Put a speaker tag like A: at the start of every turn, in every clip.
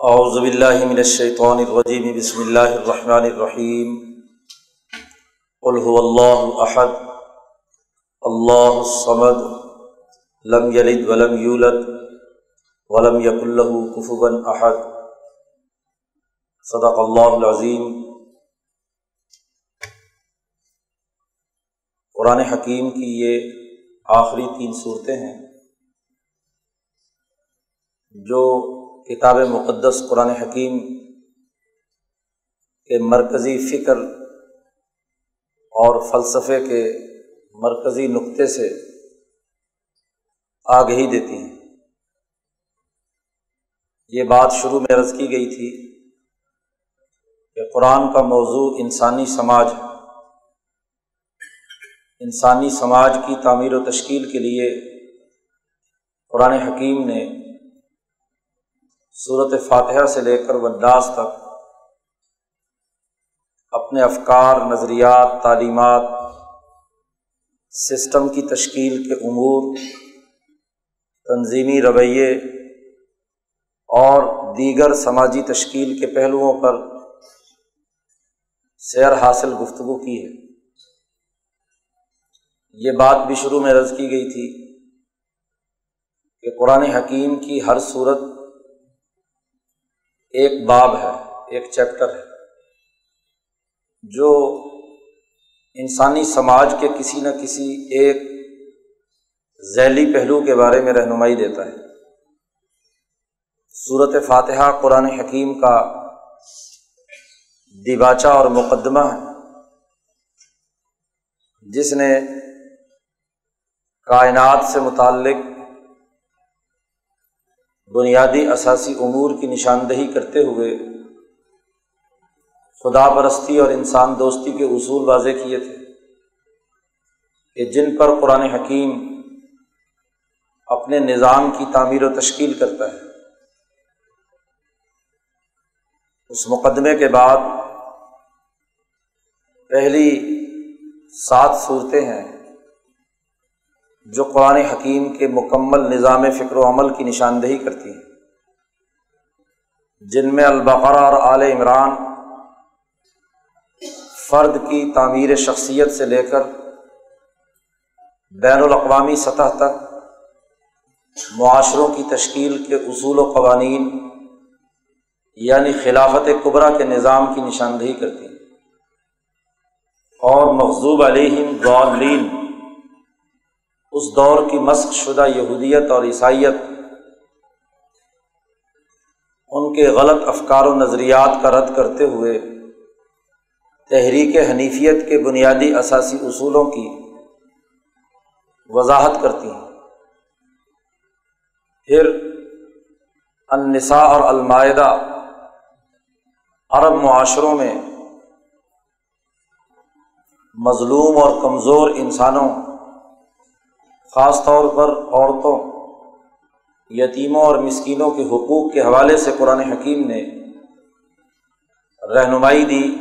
A: اعوذ باللہ من الشیطان الرجیم بسم اللہ الرحمن الرحیم قل هو اللہ احد اللہ الصمد. لم یلد ولم یولد ولم یکن له کفوا احد صدق اللہ العظیم قرآن حکیم کی یہ آخری تین صورتیں ہیں جو کتاب مقدس قرآن حکیم کے مرکزی فکر اور فلسفے کے مرکزی نقطے سے آگہی دیتی ہیں۔ یہ بات شروع میں عرض کی گئی تھی کہ قرآن کا موضوع انسانی سماج انسانی سماج کی تعمیر و تشکیل کے لیے قرآن حکیم نے صورت فاتحہ سے لے کر وداس تک اپنے افکار، نظریات، تعلیمات، سسٹم کی تشکیل کے امور، تنظیمی رویے اور دیگر سماجی تشکیل کے پہلوؤں پر سیر حاصل گفتگو کی ہے۔ یہ بات بھی شروع میں رض کی گئی تھی کہ قرآن حکیم کی ہر صورت ایک باب ہے، ایک چیپٹر ہے، جو انسانی سماج کے کسی نہ کسی ایک ذیلی پہلو کے بارے میں رہنمائی دیتا ہے۔ صورت فاتحہ قرآن حکیم کا دیباچہ اور مقدمہ ہے، جس نے کائنات سے متعلق بنیادی اثاثی امور کی نشاندہی کرتے ہوئے خدا پرستی اور انسان دوستی کے اصول واضح کیے تھے کہ جن پر قرآن حکیم اپنے نظام کی تعمیر و تشکیل کرتا ہے، اس مقدمے کے بعد پہلی سات صورتیں ہیں۔ جو قرآن حکیم کے مکمل نظام فکر و عمل کی نشاندہی کرتی ہیں۔ جن میں البقرا اور عال عمران فرد کی تعمیر شخصیت سے لے کر بین الاقوامی سطح تک معاشروں کی تشکیل کے اصول و قوانین یعنی خلافت قبرا کے نظام کی نشاندہی کرتی ہیں۔ اور مغزوب علیہم غالین اس دور کی مسق شدہ یہودیت اور عیسائیت، ان کے غلط افکار و نظریات کا رد کرتے ہوئے تحریک حنیفیت کے بنیادی اثاثی اصولوں کی وضاحت کرتی ہیں۔ پھر النساء اور المائدہ عرب معاشروں میں مظلوم اور کمزور انسانوں خاص طور پر عورتوں، یتیموں اور مسکینوں کے حقوق کے حوالے سے قرآن حکیم نے رہنمائی دی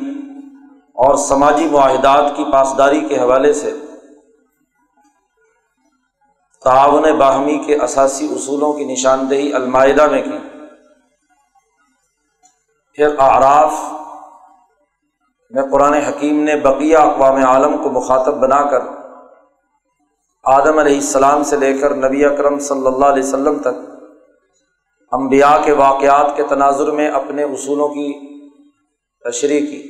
A: اور سماجی معاہدات کی پاسداری کے حوالے سے تعاون باہمی کے اثاثی اصولوں کی نشاندہی المائدہ میں کی۔ پھر آراف میں قرآن حکیم نے بقیہ اقوام عالم کو مخاطب بنا کر آدم علیہ السلام سے لے کر نبی اکرم صلی اللہ علیہ وسلم تک امبیا کے واقعات کے تناظر میں اپنے اصولوں کی تشریح کی۔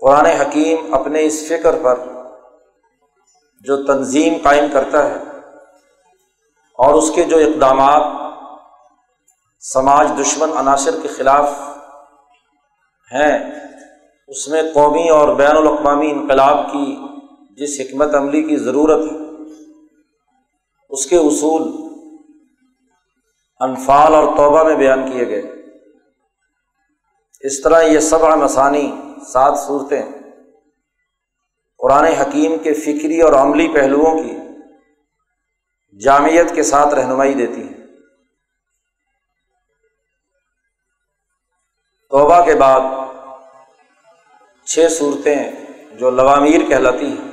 A: قرآن حکیم اپنے اس فکر پر جو تنظیم قائم کرتا ہے اور اس کے جو اقدامات سماج دشمن عناصر کے خلاف ہیں اس میں قومی اور بین الاقوامی انقلاب کی جس حکمت عملی کی ضرورت ہے، اس کے اصول انفال اور توبہ میں بیان کیے گئے۔ اس طرح یہ سب مسانی، سات صورتیں، قرآن حکیم کے فکری اور عملی پہلوؤں کی جامعت کے ساتھ رہنمائی دیتی ہیں۔ توبہ کے بعد چھ صورتیں جو لوامیر کہلاتی ہیں،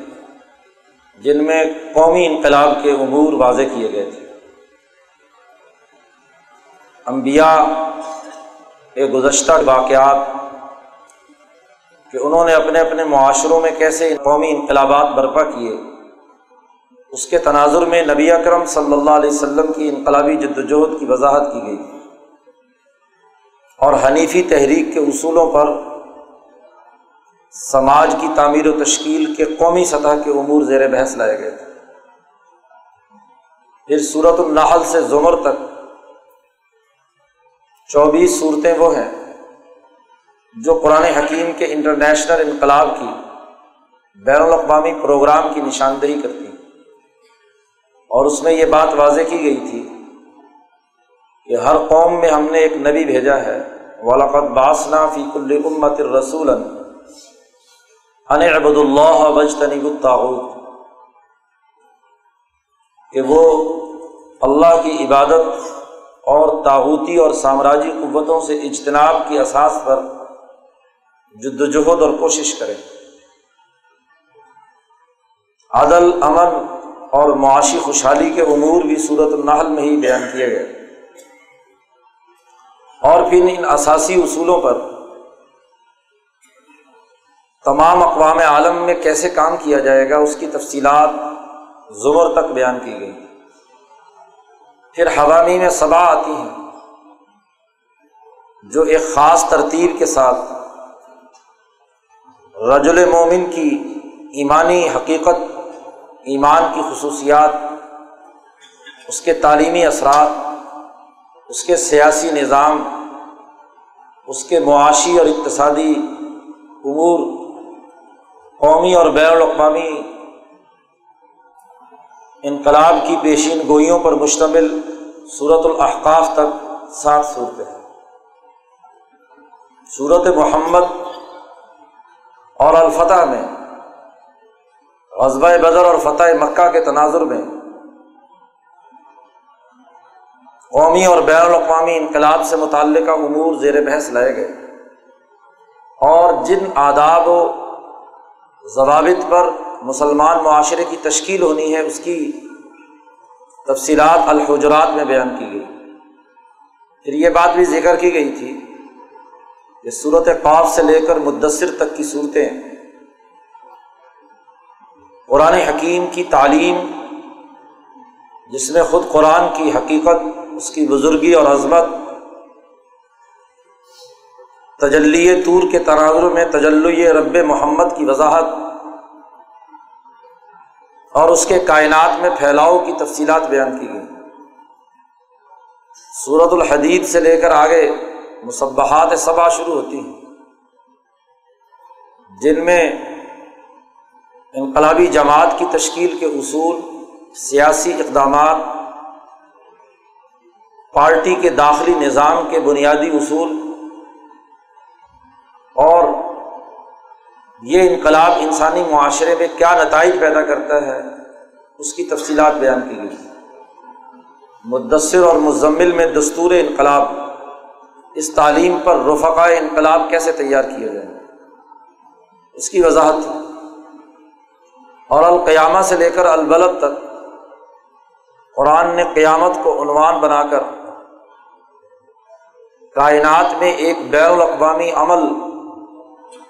A: جن میں قومی انقلاب کے امور واضح کیے گئے تھے۔ انبیاء کے گزشتہ واقعات کہ انہوں نے اپنے اپنے معاشروں میں کیسے قومی انقلابات برپا کیے، اس کے تناظر میں نبی اکرم صلی اللہ علیہ وسلم کی انقلابی جد وجہد کی وضاحت کی گئی اور حنیفی تحریک کے اصولوں پر سماج کی تعمیر و تشکیل کے قومی سطح کے امور زیر بحث لائے گئے تھے۔ پھر صورت النحل سے زمر تک چوبیس صورتیں وہ ہیں جو قرآن حکیم کے انٹرنیشنل انقلاب کی بین الاقوامی پروگرام کی نشاندہی کرتی۔ اور اس میں یہ بات واضح کی گئی تھی کہ ہر قوم میں ہم نے ایک نبی بھیجا ہے ولاقت باسنا فی کل امت رسول ان عبد اللہ وج الطاعود کہ وہ اللہ کی عبادت اور تاحوتی اور سامراجی قوتوں سے اجتناب کی اساس پر جد وجہد اور کوشش کریں۔ عدل، امن اور معاشی خوشحالی کے امور بھی صورت النحل میں ہی بیان کیے گئے۔ اور پھر ان اثاثی اصولوں پر تمام اقوام عالم میں کیسے کام کیا جائے گا، اس کی تفصیلات زمر تک بیان کی گئی۔ پھر حوامی میں صبا آتی ہیں، جو ایک خاص ترتیب کے ساتھ رجل مومن کی ایمانی حقیقت، ایمان کی خصوصیات، اس کے تعلیمی اثرات، اس کے سیاسی نظام، اس کے معاشی اور اقتصادی امور قومی اور بین الاقوامی انقلاب کی پیشین گوئیوں پر مشتمل صورت الحقاف تک سات صورتیں ہیں۔ صورت محمد اور الفتح میں غزبۂ بدر اور فتح مکہ کے تناظر میں، قومی اور بین الاقوامی انقلاب سے متعلقہ امور زیر بحث لائے گئے۔ اور جن آداب و ضوابط پر مسلمان معاشرے کی تشکیل ہونی ہے، اس کی تفصیلات الحجرات میں بیان کی گئی۔ پھر یہ بات بھی ذکر کی گئی تھی یہ صورت قاف سے لے کر مدثر تک کی صورتیں، قرآن حکیم کی تعلیم، جس میں خود قرآن کی حقیقت، اس کی بزرگی اور عظمت تجلی طور کے تناظر میں تجلی رب محمد کی وضاحت اور اس کے کائنات میں پھیلاؤ کی تفصیلات بیان کی گئی۔ صورت الحدید سے لے کر آگے مصبحات صبا شروع ہوتی ہیں۔ جن میں انقلابی جماعت کی تشکیل کے اصول، سیاسی اقدامات، پارٹی کے داخلی نظام کے بنیادی اصول اور یہ انقلاب انسانی معاشرے میں کیا نتائج پیدا کرتا ہے، اس کی تفصیلات بیان کی گئی۔ مدثر اور مزمل میں دستور انقلاب، اس تعلیم پر رفقا انقلاب کیسے تیار کیا جائے اس کی وضاحت۔ تھی اور القیامہ سے لے کر البلد تک، قرآن نے قیامت کو عنوان بنا کر کائنات میں ایک بین الاقوامی عمل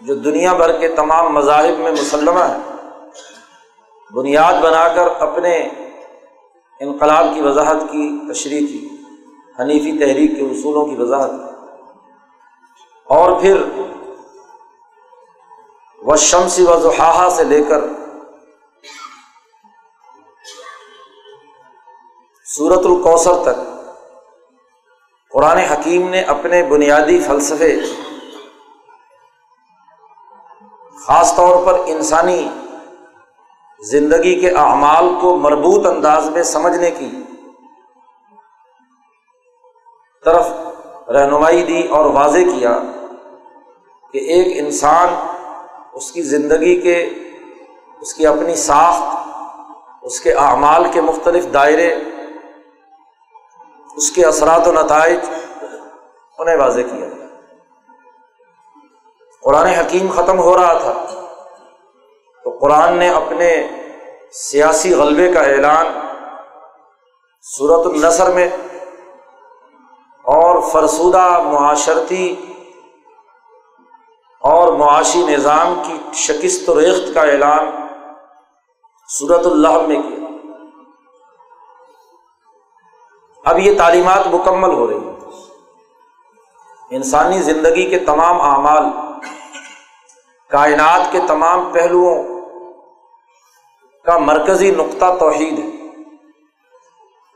A: جو دنیا بھر کے تمام مذاہب میں مسلمہ ہے بنیاد بنا کر اپنے انقلاب کی وضاحت کی، تشریح کی، حنیفی تحریک کے اصولوں کی وضاحت کی۔ اور پھر وہ شمسی و سے لے کر سورت الکوثر تک، قرآن حکیم نے اپنے بنیادی فلسفے خاص طور پر انسانی زندگی کے اعمال کو مربوط انداز میں سمجھنے کی طرف رہنمائی دی اور واضح کیا کہ ایک انسان اس کی زندگی کے، اس کی اپنی ساخت، اس کے اعمال کے مختلف دائرے، اس کے اثرات و نتائج انہیں واضح کیا۔ قرآن حکیم ختم ہو رہا تھا۔ تو قرآن نے اپنے سیاسی غلبے کا اعلان صورت النثر میں اور فرسودہ معاشرتی اور معاشی نظام کی شکست و ریخت کا اعلان صورت اللہ میں کیا۔ اب یہ تعلیمات مکمل ہو رہی ہیں۔ انسانی زندگی کے تمام اعمال، کائنات کے تمام پہلوؤں کا مرکزی نقطہ توحید ہے۔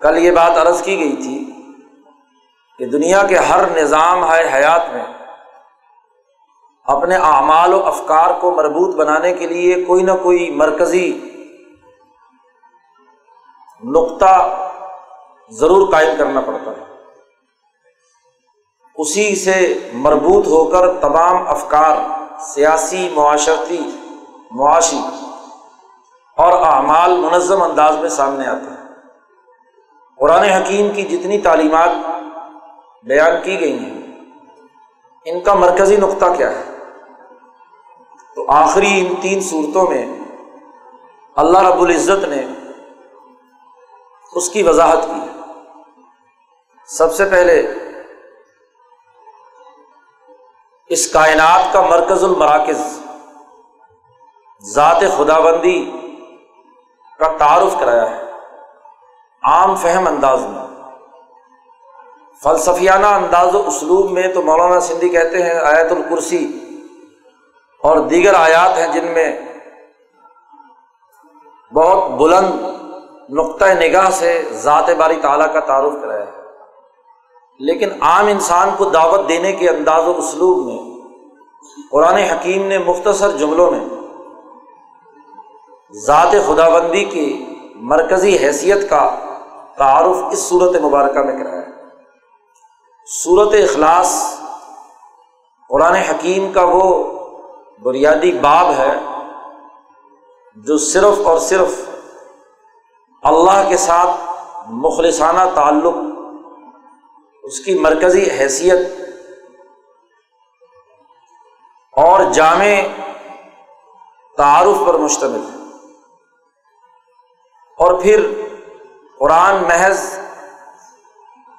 A: کل یہ بات عرض کی گئی تھی کہ دنیا کے ہر نظام ہے حیات میں اپنے اعمال و افکار کو مربوط بنانے کے لیے کوئی نہ کوئی مرکزی نقطہ ضرور قائم کرنا پڑتا ہے۔ اسی سے مربوط ہو کر تمام افکار، سیاسی، معاشرتی، معاشی اور اعمال منظم انداز میں سامنے آتے ہیں۔ قرآن حکیم کی جتنی تعلیمات بیان کی گئی ہیں، ان کا مرکزی نقطہ کیا ہے؟ تو آخری ان تین صورتوں میں اللہ رب العزت نے اس کی وضاحت کی۔ سب سے پہلے اس کائنات کا مرکز المراکز، ذات خدا بندی کا تعارف کرایا ہے۔ عام فہم انداز میں۔ فلسفیانہ انداز و اسلوب میں تو مولانا سندھی کہتے ہیں آیت الکرسی اور دیگر آیات ہیں جن میں بہت بلند نقطۂ نگاہ سے ذات باری تعالیٰ کا تعارف کرایا لیکن عام انسان کو دعوت دینے کے انداز و اسلوب میں، قرآن حکیم نے مختصر جملوں میں ذات خدا بندی کی مرکزی حیثیت کا تعارف اس صورت مبارکہ میں کرایا۔ صورت اخلاص قرآن حکیم کا وہ بنیادی باب ہے جو صرف اور صرف اللہ کے ساتھ مخلصانہ تعلق اس کی مرکزی حیثیت اور جامع تعارف پر مشتمل ہے۔ اور پھر قرآن محض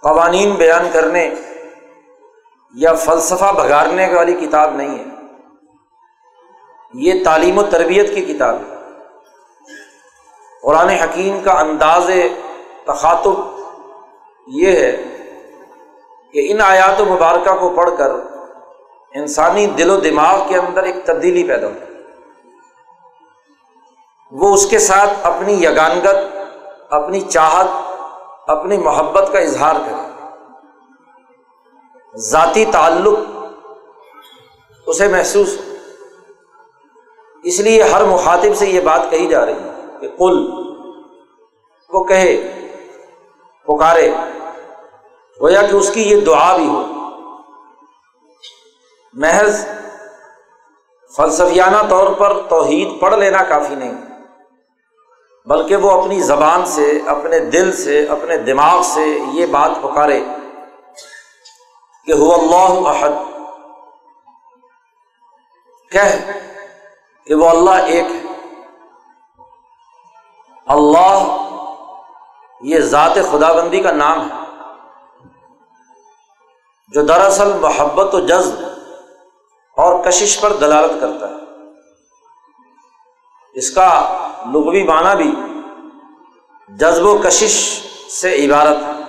A: قوانین بیان کرنے یا فلسفہ بگارنے والی کتاب نہیں ہے۔ یہ تعلیم و تربیت کی کتاب ہے۔ قرآن حکیم کا انداز تخاتب یہ ہے کہ ان آیات و مبارکہ کو پڑھ کر انسانی دل و دماغ کے اندر ایک تبدیلی پیدا ہو وہ اس کے ساتھ اپنی یگانگت، اپنی چاہت، اپنی محبت کا اظہار کرے۔ ذاتی تعلق اسے محسوس ہو۔ اس لیے ہر مخاطب سے یہ بات کہی جا رہی ہے کہ کل وہ کہے، پکارے۔ گویا کہ اس کی یہ دعا بھی ہو۔ محض فلسفیانہ طور پر توحید پڑھ لینا کافی نہیں، بلکہ وہ اپنی زبان سے، اپنے دل سے، اپنے دماغ سے یہ بات پکارے کہ ہو اللہ احد۔ کہ وہ اللہ ایک ہے۔ اللہ یہ ذات خدا بندی کا نام ہے۔ جو دراصل محبت و جذب اور کشش پر دلالت کرتا ہے۔ اس کا لغوی معنی بھی جذب و کشش سے عبارت ہے۔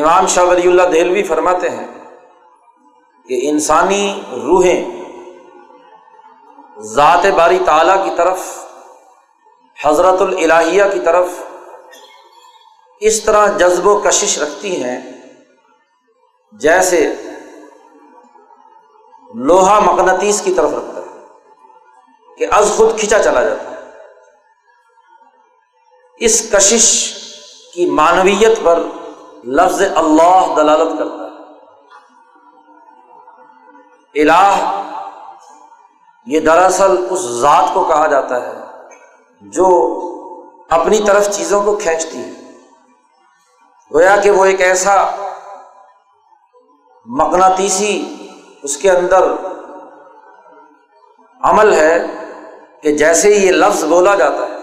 A: امام شاہ ولی اللہ دہلوی فرماتے ہیں کہ انسانی روحیں ذات باری تعالیٰ کی طرف، حضرت الہیہ کی طرف اس طرح جذب و کشش رکھتی ہیں جیسے لوہا مقناطیس کی طرف رکھتا ہے کہ از خود کھینچا چلا جاتا ہے۔ اس کشش کی معنویت پر لفظ اللہ دلالت کرتا ہے۔ الہ، یہ دراصل اس ذات کو کہا جاتا ہے جو اپنی طرف چیزوں کو کھینچتی ہے۔ گویا کہ وہ ایک ایسا مقناطیسی اس کے اندر عمل ہے کہ جیسے یہ لفظ بولا جاتا ہے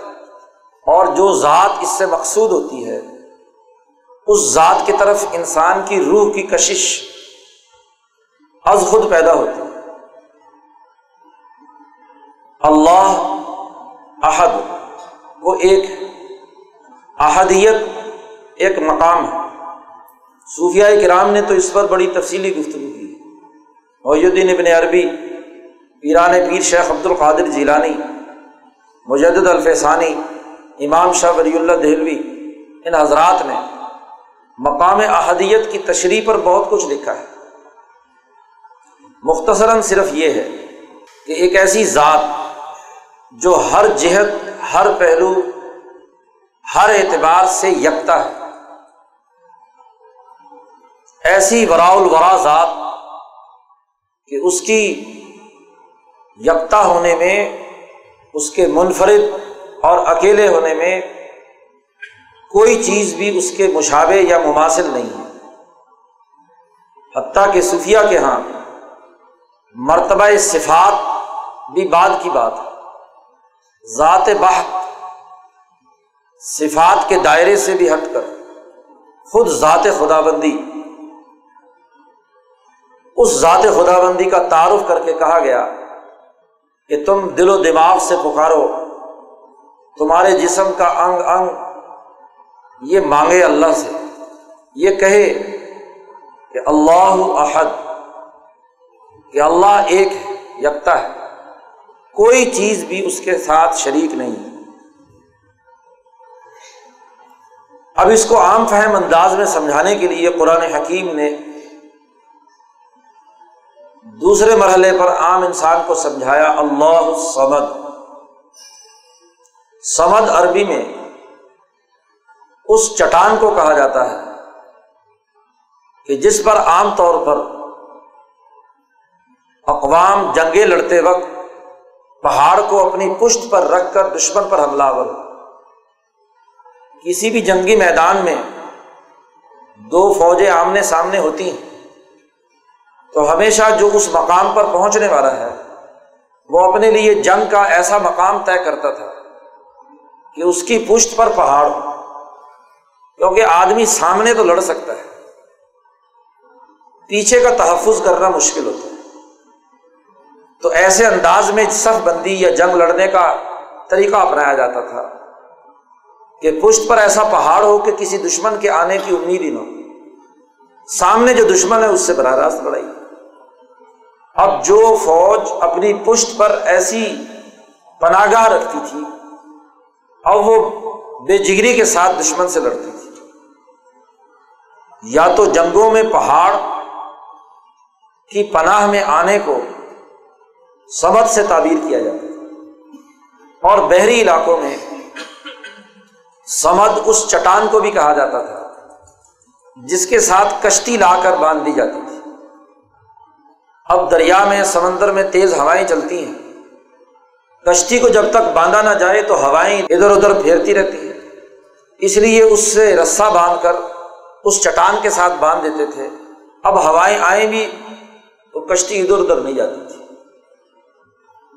A: اور جو ذات اس سے مقصود ہوتی ہے، اس ذات کی طرف انسان کی روح کی کشش از خود پیدا ہوتی ہے۔ اللہ احد، وہ ایک احدیت، ایک مقام ہے۔ صوفیہ کرام نے تو اس پر بڑی تفصیلی گفتگو کی۔ محی الدین ابن عربی پیران پیر شیخ عبد القادر جیلانی، مجدد الفسانی امام شاہ ولی اللہ دہلوی، ان حضرات نے مقام احدیت کی تشریح پر بہت کچھ لکھا ہے۔ مختصراً صرف یہ ہے کہ ایک ایسی ذات جو ہر جہت، ہر پہلو، ہر اعتبار سے یکتا ہے۔ ایسی ورا الورا ذات کہ اس کی یکتا ہونے میں، اس کے منفرد اور اکیلے ہونے میں کوئی چیز بھی اس کے مشابے یا مماثل نہیں ہے۔ حتیٰ کہ صوفیہ کے ہاں مرتبہ صفات بھی بعد کی بات ہے۔ ذات بحق صفات کے دائرے سے بھی ہٹ کر خود ذات خدا بندی اس ذات خدا بندی کا تعارف کر کے کہا گیا کہ تم دل و دماغ سے پکارو، تمہارے جسم کا انگ انگ، یہ مانگے اللہ سے، یہ کہے کہ اللہ احد، کہ اللہ ایک یکتا ہے، کوئی چیز بھی اس کے ساتھ شریک نہیں۔ اب اس کو عام فہم انداز میں سمجھانے کے لیے قرآن حکیم نے دوسرے مرحلے پر عام انسان کو سمجھایا اللہ سمد سمد عربی میں اس چٹان کو کہا جاتا ہے کہ جس پر عام طور پر اقوام جنگیں لڑتے وقت پہاڑ کو اپنی پشت پر رکھ کر دشمن پر حملہ ور کسی بھی جنگی میدان میں دو فوجیں آمنے سامنے ہوتی ہیں۔ تو ہمیشہ جو اس مقام پر پہنچنے والا ہے، وہ اپنے لیے جنگ کا ایسا مقام طے کرتا تھا کہ اس کی پشت پر پہاڑ ہو کیونکہ آدمی سامنے تو لڑ سکتا ہے۔ پیچھے کا تحفظ کرنا مشکل ہوتا ہے۔ تو ایسے انداز میں صف بندی یا جنگ لڑنے کا طریقہ اپنایا جاتا تھا کہ پشت پر ایسا پہاڑ ہو کہ کسی دشمن کے آنے کی امید ہی نہ ہو۔ سامنے جو دشمن ہے، اس سے براہ راست لڑائی۔ اب جو فوج اپنی پشت پر ایسی پناگاہ رکھتی تھی، اب وہ بے جگری کے ساتھ دشمن سے لڑتی تھی۔ یا تو جنگوں میں پہاڑ کی پناہ میں آنے کو سمد سے تعبیر کیا جاتا تھا، اور بحری علاقوں میں سمد اس چٹان کو بھی کہا جاتا تھا، جس کے ساتھ کشتی لا کر باندھ دی جاتی تھی۔ اب دریا میں سمندر میں تیز ہوائیں چلتی ہیں۔ کشتی کو جب تک باندھا نہ جائے تو ہوائیں ادھر ادھر پھیرتی رہتی ہیں۔ اس لیے اس سے رسا باندھ کر اس چٹان کے ساتھ باندھ دیتے تھے۔ اب ہوائیں آئیں بھی تو کشتی ادھر ادھر نہیں جاتی تھی۔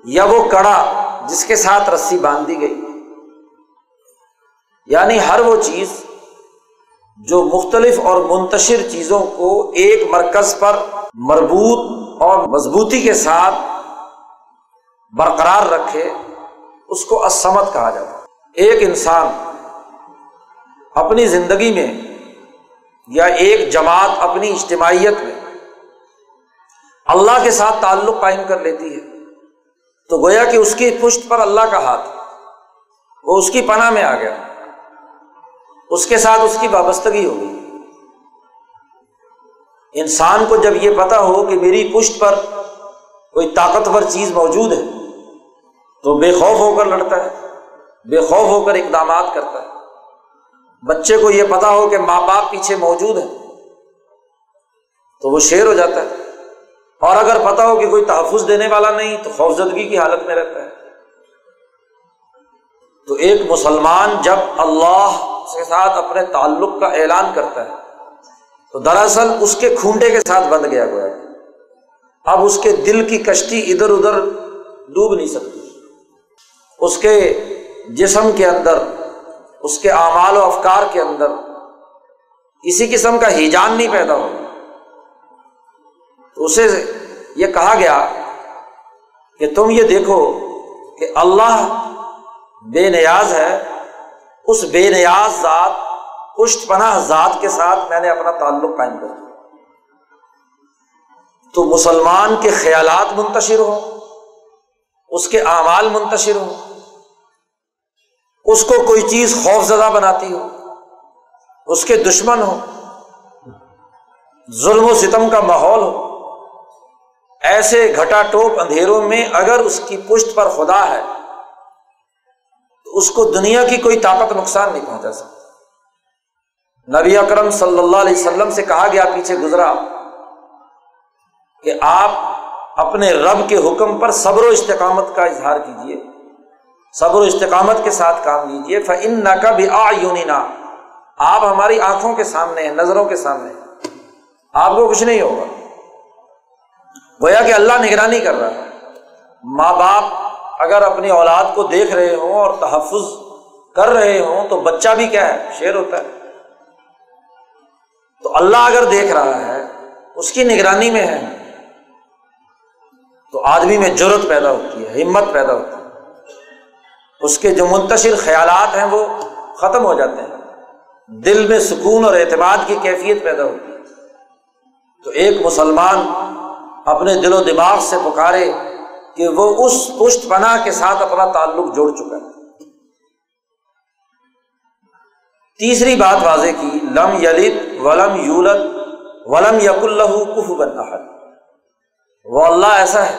A: یا وہ کڑا جس کے ساتھ رسی باندھ دی گئی۔ یعنی ہر وہ چیز جو مختلف اور منتشر چیزوں کو ایک مرکز پر مربوط اور مضبوطی کے ساتھ برقرار رکھے، اس کو اسمت کہا جاتا ہے۔ ایک انسان اپنی زندگی میں یا ایک جماعت اپنی اجتماعیت میں اللہ کے ساتھ تعلق قائم کر لیتی ہے، تو گویا کہ اس کی پشت پر اللہ کا ہاتھ وہ اس کی پناہ میں آ گیا۔ اس کے ساتھ اس کی وابستگی ہو گئی۔ انسان کو جب یہ پتا ہو کہ میری پشت پر کوئی طاقتور چیز موجود ہے، تو بے خوف ہو کر لڑتا ہے، بے خوف ہو کر اقدامات کرتا ہے۔ بچے کو یہ پتا ہو کہ ماں باپ پیچھے موجود ہے تو وہ شیر ہو جاتا ہے۔ اور اگر پتا ہو کہ کوئی تحفظ دینے والا نہیں، تو خوفزدگی کی حالت میں رہتا ہے۔ تو ایک مسلمان جب اللہ کے ساتھ اپنے تعلق کا اعلان کرتا ہے تو دراصل اس کے کھونڈے کے ساتھ بند گیا گیا اب اس کے دل کی کشتی ادھر ادھر ڈوب نہیں سکتی۔ اس کے جسم کے اندر، اس کے اعمال و افکار کے اندر کسی قسم کا ہیجان نہیں پیدا ہو۔ تو اسے یہ کہا گیا کہ تم یہ دیکھو کہ اللہ بے نیاز ہے، اس بے نیاز ذات پشت پناہ ذات کے ساتھ میں نے اپنا تعلق قائم کر دیا۔ تو مسلمان کے خیالات منتشر ہوں، اس کے اعمال منتشر ہوں، اس کو کوئی چیز خوف زدہ بناتی ہو اس کے دشمن ہو ظلم و ستم کا ماحول ہو ایسے گھٹا ٹوپ اندھیروں میں اگر اس کی پشت پر خدا ہے، تو اس کو دنیا کی کوئی طاقت نقصان نہیں پہنچا سکتی نبی اکرم صلی اللہ علیہ وسلم سے کہا گیا پیچھے گزرا کہ آپ اپنے رب کے حکم پر صبر و استقامت کا اظہار کیجیے صبر و استقامت کے ساتھ کام لیجیے فن نہ کا بھی آ آپ ہماری آنکھوں کے سامنے ہیں، نظروں کے سامنے ہیں۔ آپ کو کچھ نہیں ہوگا۔ گویا کہ اللہ نگرانی کر رہا ہے۔ ماں باپ اگر اپنی اولاد کو دیکھ رہے ہوں اور تحفظ کر رہے ہوں تو بچہ بھی کیا ہے؟ شیر ہوتا ہے۔ تو اللہ اگر دیکھ رہا ہے، اس کی نگرانی میں ہے۔ تو آدمی میں ضرورت پیدا ہوتی ہے، ہمت پیدا ہوتی ہے۔ اس کے جو منتشر خیالات ہیں وہ ختم ہو جاتے ہیں۔ دل میں سکون اور اعتماد کی کیفیت پیدا ہوتی ہے۔ تو ایک مسلمان اپنے دل و دماغ سے پکارے کہ وہ اس پشت پناہ کے ساتھ اپنا تعلق جوڑ چکا ہے۔ تیسری بات واضح کی، لم یلد ولم یولد ولم یق اللہ کف بن وہ اللہ ایسا ہے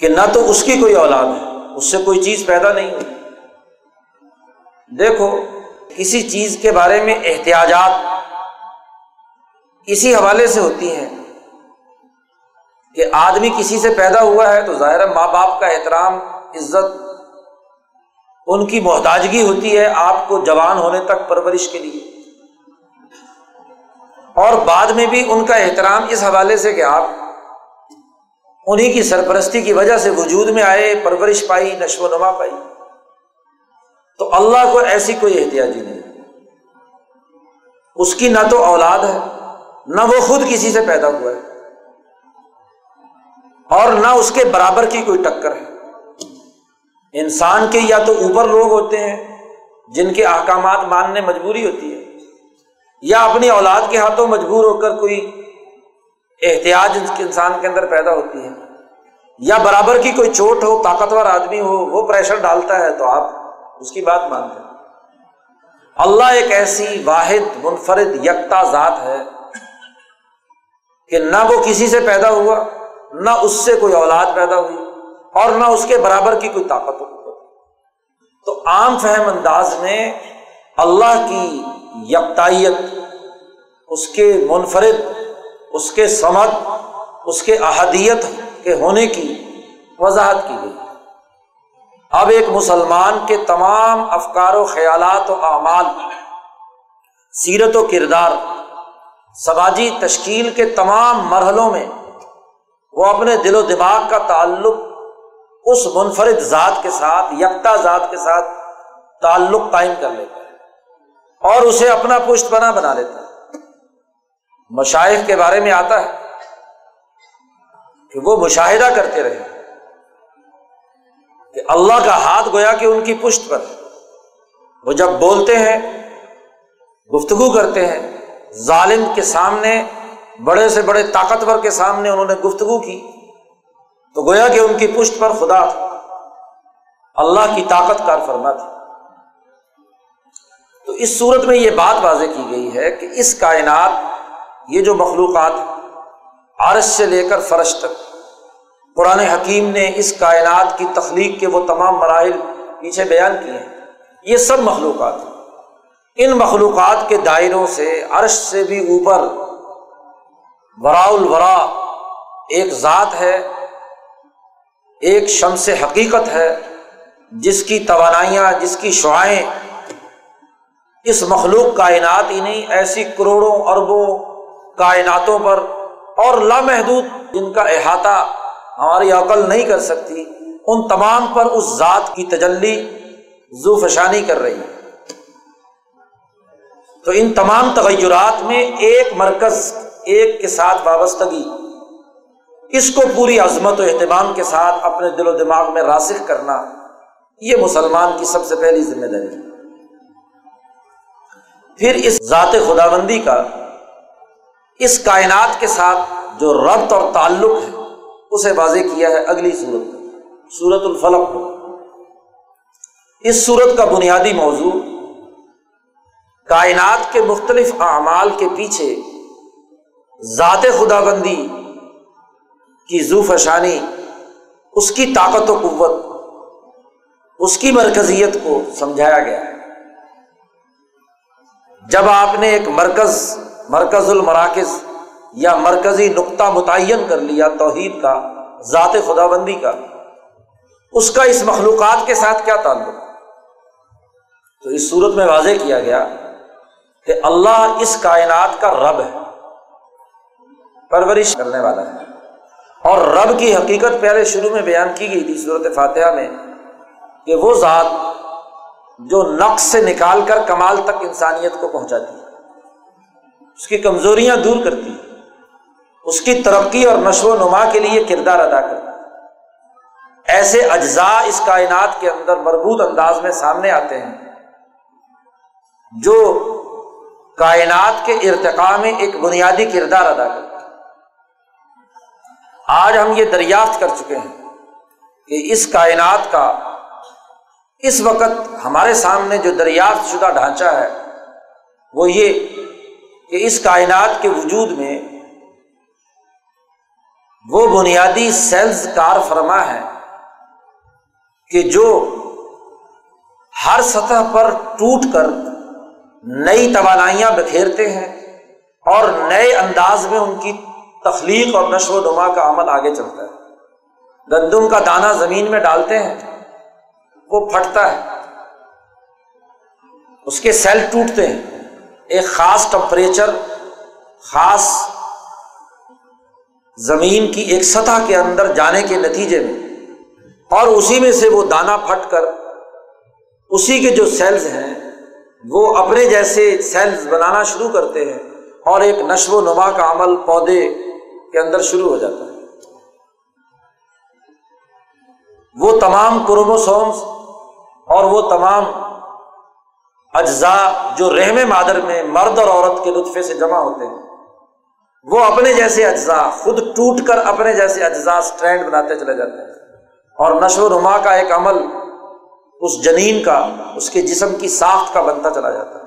A: کہ نہ تو اس کی کوئی اولاد ہے، اس سے کوئی چیز پیدا نہیں ہوئی۔ دیکھو، کسی چیز کے بارے میں احتیاجات اسی حوالے سے ہوتی ہیں کہ آدمی کسی سے پیدا ہوا ہے تو ظاہر ماں باپ کا احترام، عزت ان کی محتاجگی ہوتی ہے آپ کو جوان ہونے تک پرورش کے لیے۔ اور بعد میں بھی ان کا احترام اس حوالے سے کہ آپ انہیں کی سرپرستی کی وجہ سے وجود میں آئے، پرورش پائی، نشو و نما پائی۔ تو اللہ کو ایسی کوئی احتیاطی نہیں۔ اس کی نہ تو اولاد ہے، نہ وہ خود کسی سے پیدا ہوا ہے، اور نہ اس کے برابر کی کوئی ٹکر ہے۔ انسان کے یا تو اوپر لوگ ہوتے ہیں جن کے احکامات ماننے مجبوری ہوتی ہے، یا اپنی اولاد کے ہاتھوں مجبور ہو کر کوئی احتیاط انسان کے اندر پیدا ہوتی ہے۔ یا برابر کی کوئی چوٹ ہو، طاقتور آدمی ہو، وہ پریشر ڈالتا ہے تو آپ اس کی بات مانتے ہیں۔ اللہ ایک ایسی واحد، منفرد، یکتا ذات ہے کہ نہ وہ کسی سے پیدا ہوا، نہ اس سے کوئی اولاد پیدا ہوئی۔ اور نہ اس کے برابر کی کوئی طاقت ہو تو عام فہم انداز میں اللہ کی یکتائیت، اس کے منفرد، اس کے سمت اس کے احدیت کے ہونے کی وضاحت کی گئی۔ اب ایک مسلمان کے تمام افکار و خیالات و اعمال، سیرت و کردار، سماجی تشکیل کے تمام مرحلوں میں وہ اپنے دل و دماغ کا تعلق اس منفرد ذات کے ساتھ، یکتا ذات کے ساتھ تعلق قائم کر لیتا ہے اور اسے اپنا پشت بنا بنا لیتا ہے۔ مشائق کے بارے میں آتا ہے کہ وہ مشاہدہ کرتے رہے کہ اللہ کا ہاتھ گویا کہ ان کی پشت پر وہ جب بولتے ہیں، گفتگو کرتے ہیں، ظالم کے سامنے، بڑے سے بڑے طاقتور کے سامنے انہوں نے گفتگو کی تو گویا کہ ان کی پشت پر خدا تھا۔ اللہ کی طاقت کار فرما تھی تو اس صورت میں یہ بات واضح کی گئی ہے کہ اس کائنات یہ جو مخلوقات عرش سے لے کر فرش تک، قرآن حکیم نے اس کائنات کی تخلیق کے وہ تمام مراحل پیچھے بیان کیے ہیں۔ یہ سب مخلوقات ان مخلوقات کے دائروں سے عرش سے بھی اوپر ورا الورا، ایک ذات ہے۔ ایک شمس حقیقت ہے، جس کی توانائیاں، جس کی شعائیں۔ اس مخلوق کائنات ہی نہیں، ایسی کروڑوں اربوں کائناتوں پر اور لامحدود جن کا احاطہ ہماری عقل نہیں کر سکتی، ان تمام پر اس ذات کی تجلی زو فشانی کر رہی ہے۔ تو ان تمام تغیرات میں ایک مرکز، ایک کے ساتھ وابستگی۔ اس کو پوری عظمت و اہتمام کے ساتھ اپنے دل و دماغ میں راسخ کرنا یہ مسلمان کی سب سے پہلی ذمہ داری ہے۔ پھر اس ذات خدا بندی کا، اس کائنات کے ساتھ جو ربط اور تعلق ہے، اسے واضح کیا ہے اگلی صورت سورت الفلق۔ اس صورت کا بنیادی موضوع، کائنات کے مختلف اعمال کے پیچھے ذات خدا بندی کی زو فشانی، اس کی طاقت و قوت، اس کی مرکزیت کو سمجھایا گیا۔ ہے جب آپ نے ایک مرکز مرکز المراکز یا مرکزی نقطہ متعین کر لیا توحید کا، ذات خدا بندی کا، اس کا اس مخلوقات کے ساتھ کیا تعلق؟ تو اس صورت میں واضح کیا گیا کہ اللہ اس کائنات کا رب ہے، پرورش کرنے والا ہے۔ اور رب کی حقیقت پہلے شروع میں بیان کی گئی تھی صورت فاتحہ میں کہ وہ ذات جو نقص سے نکال کر کمال تک انسانیت کو پہنچاتی ہے، اس کی کمزوریاں دور کرتی ہے، اس کی ترقی اور نشو و نما کے لیے کردار ادا کرتی ہے۔ ایسے اجزاء اس کائنات کے اندر مربوط انداز میں سامنے آتے ہیں، جو کائنات کے ارتقاء میں ایک بنیادی کردار ادا کرتے آج ہم یہ دریافت کر چکے ہیں کہ اس کائنات کا اس وقت ہمارے سامنے جو دریافت شدہ ڈھانچہ ہے، وہ یہ کہ اس کائنات کے وجود میں وہ بنیادی سیلز کار فرما ہے کہ جو ہر سطح پر ٹوٹ کر نئی توانائیاں بکھیرتے ہیں اور نئے انداز میں ان کی تخلیق اور نشو و نما کا عمل آگے چلتا ہے۔ گندم کا دانا زمین میں ڈالتے ہیں، وہ پھٹتا ہے۔ اس کے سیل ٹوٹتے ہیں۔ ایک خاص ٹمپریچر خاص زمین کی ایک سطح کے اندر جانے کے نتیجے میں۔ اور اسی میں سے وہ دانا پھٹ کر، اسی کے جو سیلز ہیں، وہ اپنے جیسے سیلز بنانا شروع کرتے ہیں۔ اور ایک نشو و نما کا عمل، پودے کے اندر شروع ہو جاتا ہے۔ وہ تمام کروموسومس اور وہ تمام اجزاء جو رحم مادر میں مرد اور عورت کے لطفے سے جمع ہوتے ہیں، وہ اپنے جیسے اجزاء، خود ٹوٹ کر اپنے جیسے اجزاء اسٹرینڈ بناتے چلے جاتے ہیں۔ اور نشو و نما کا ایک عمل اس جنین کا، اس کے جسم کی ساخت کا بنتا چلا جاتا ہے۔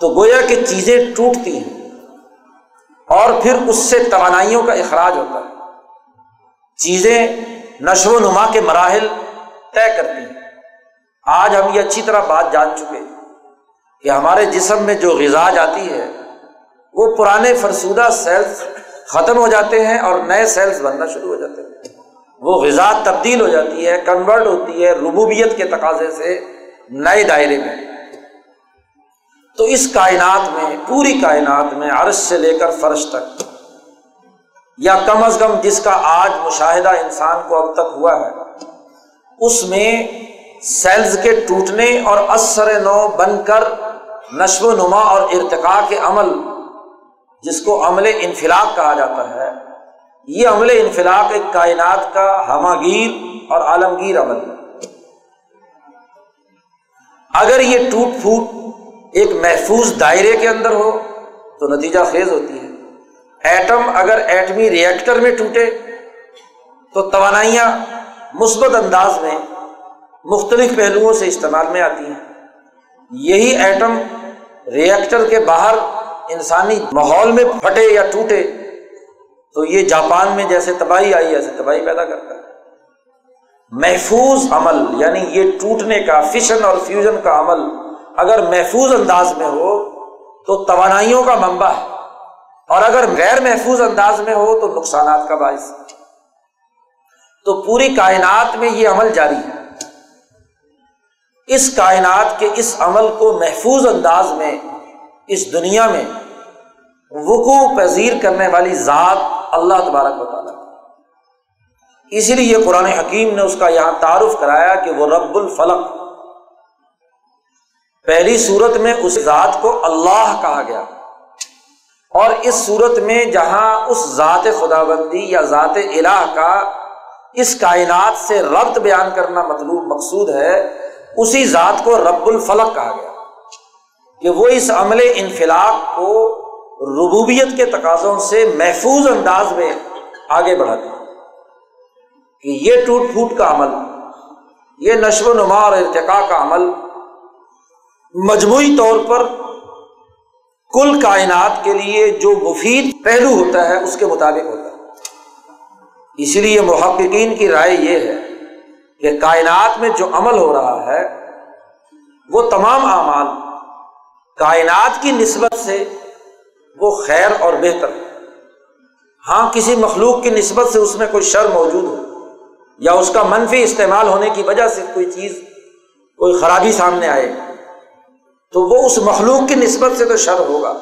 A: تو گویا کہ چیزیں ٹوٹتی ہیں۔ اور پھر اس سے توانائیوں کا اخراج ہوتا ہے۔ چیزیں نشو و نما کے مراحل طے کرتی ہیں۔ آج ہم یہ اچھی طرح بات جان چکے کہ ہمارے جسم میں جو غذا جاتی ہے، وہ پرانے فرسودہ سیلس ختم ہو جاتے ہیں اور نئے سیلس بننا شروع ہو جاتے ہیں۔ وہ غذا تبدیل ہو جاتی ہے کنورٹ ہوتی ہے ربوبیت کے تقاضے سے نئے دائرے میں۔ تو اس کائنات میں، پوری کائنات میں عرش سے لے کر فرش تک، یا کم از کم جس کا آج مشاہدہ انسان کو اب تک ہوا ہے، اس میں سیلز کے ٹوٹنے اور اثر نو بن کر نشو و نما اور ارتقاء کے عمل، جس کو عمل انفلاق کہا جاتا ہے، یہ عمل انفلاق ایک کائنات کا ہماگیر اور عالمگیر عمل ہے۔ اگر یہ ٹوٹ پھوٹ ایک محفوظ دائرے کے اندر ہو تو نتیجہ خیز ہوتی ہے۔ ایٹم اگر ایٹمی ریئیکٹر میں ٹوٹے تو توانائیاں مثبت انداز میں مختلف پہلوؤں سے استعمال میں آتی ہیں۔ یہی ایٹم ریئیکٹر کے باہر انسانی ماحول میں پھٹے یا ٹوٹے تو یہ جاپان میں جیسے تباہی آئی، ایسے تباہی پیدا کرتا ہے۔ محفوظ عمل یعنی یہ ٹوٹنے کا فشن اور فیوژن کا عمل اگر محفوظ انداز میں ہو تو توانائیوں کا منبع ہے، اور اگر غیر محفوظ انداز میں ہو تو نقصانات کا باعث تو پوری کائنات میں یہ عمل جاری ہے۔ اس کائنات کے اس عمل کو محفوظ انداز میں، اس دنیا میں وقوع پذیر کرنے والی ذات اللہ تبارک بتانا اسی لیے قرآن حکیم نے اس کا یہاں تعارف کرایا کہ وہ رب الفلق پہلی صورت میں اس ذات کو اللہ کہا گیا اور اس صورت میں جہاں اس ذات خدا بندی یا ذات الہ کا اس کائنات سے ربط بیان کرنا مطلوب مقصود ہے، اسی ذات کو رب الفلق کہا گیا کہ وہ اس عمل انفلاق کو ربوبیت کے تقاضوں سے محفوظ انداز میں آگے بڑھاتے ہیں کہ یہ ٹوٹ پھوٹ کا عمل، یہ نشو و نما اور ارتقا کا عمل مجموعی طور پر کل کائنات کے لیے جو مفید پہلو ہوتا ہے، اس کے مطابق ہوتا ہے۔ اسی لیے محققین کی رائے یہ ہے کہ کائنات میں جو عمل ہو رہا ہے، وہ تمام اعمال کائنات کی نسبت سے وہ خیر اور بہتر ہاں کسی مخلوق کی نسبت سے اس میں کوئی شر موجود ہو یا اس کا منفی استعمال ہونے کی وجہ سے کوئی چیز، کوئی خرابی سامنے آئے۔ تو وہ اس مخلوق کی نسبت سے تو شر ہوگا۔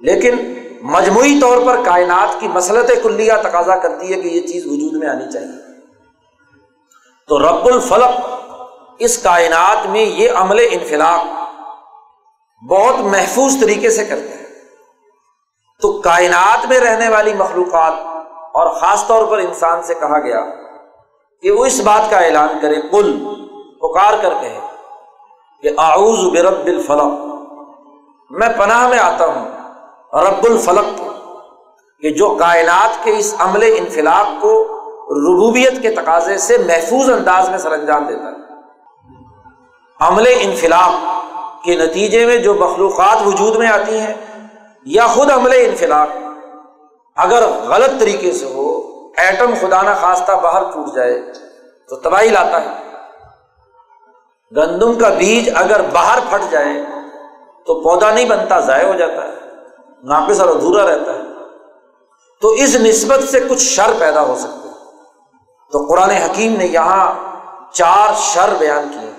A: لیکن مجموعی طور پر کائنات کی مسلط کلیہ تقاضا کرتی ہے کہ یہ چیز وجود میں آنی چاہیے۔ تو رب الفلق اس کائنات میں یہ عمل انفلاق بہت محفوظ طریقے سے کرتے ہیں۔ تو کائنات میں رہنے والی مخلوقات اور خاص طور پر انسان سے کہا گیا کہ وہ اس بات کا اعلان کرے کل پکار کر کے کہ آؤز برب الفلق، میں پناہ میں آتا ہوں، رب الفلق کہ جو کائنات کے اس عمل انفلاق کو ربوبیت کے تقاضے سے محفوظ انداز میں سر انجام دیتا ہے۔ عمل انفلاق کے نتیجے میں جو مخلوقات وجود میں آتی ہیں، یا خود عمل انفلاق اگر غلط طریقے سے ہو، ایٹم خدا نہ خواستہ باہر ٹوٹ جائے، تو تباہی لاتا ہے۔ گندم کا بیج اگر باہر پھٹ جائے تو پودا نہیں بنتا، ضائع ہو جاتا ہے، ناقص اور ادھورا رہتا ہے۔ تو اس نسبت سے کچھ شر پیدا ہو سکتے تو قرآن حکیم نے یہاں چار شر بیان کیے۔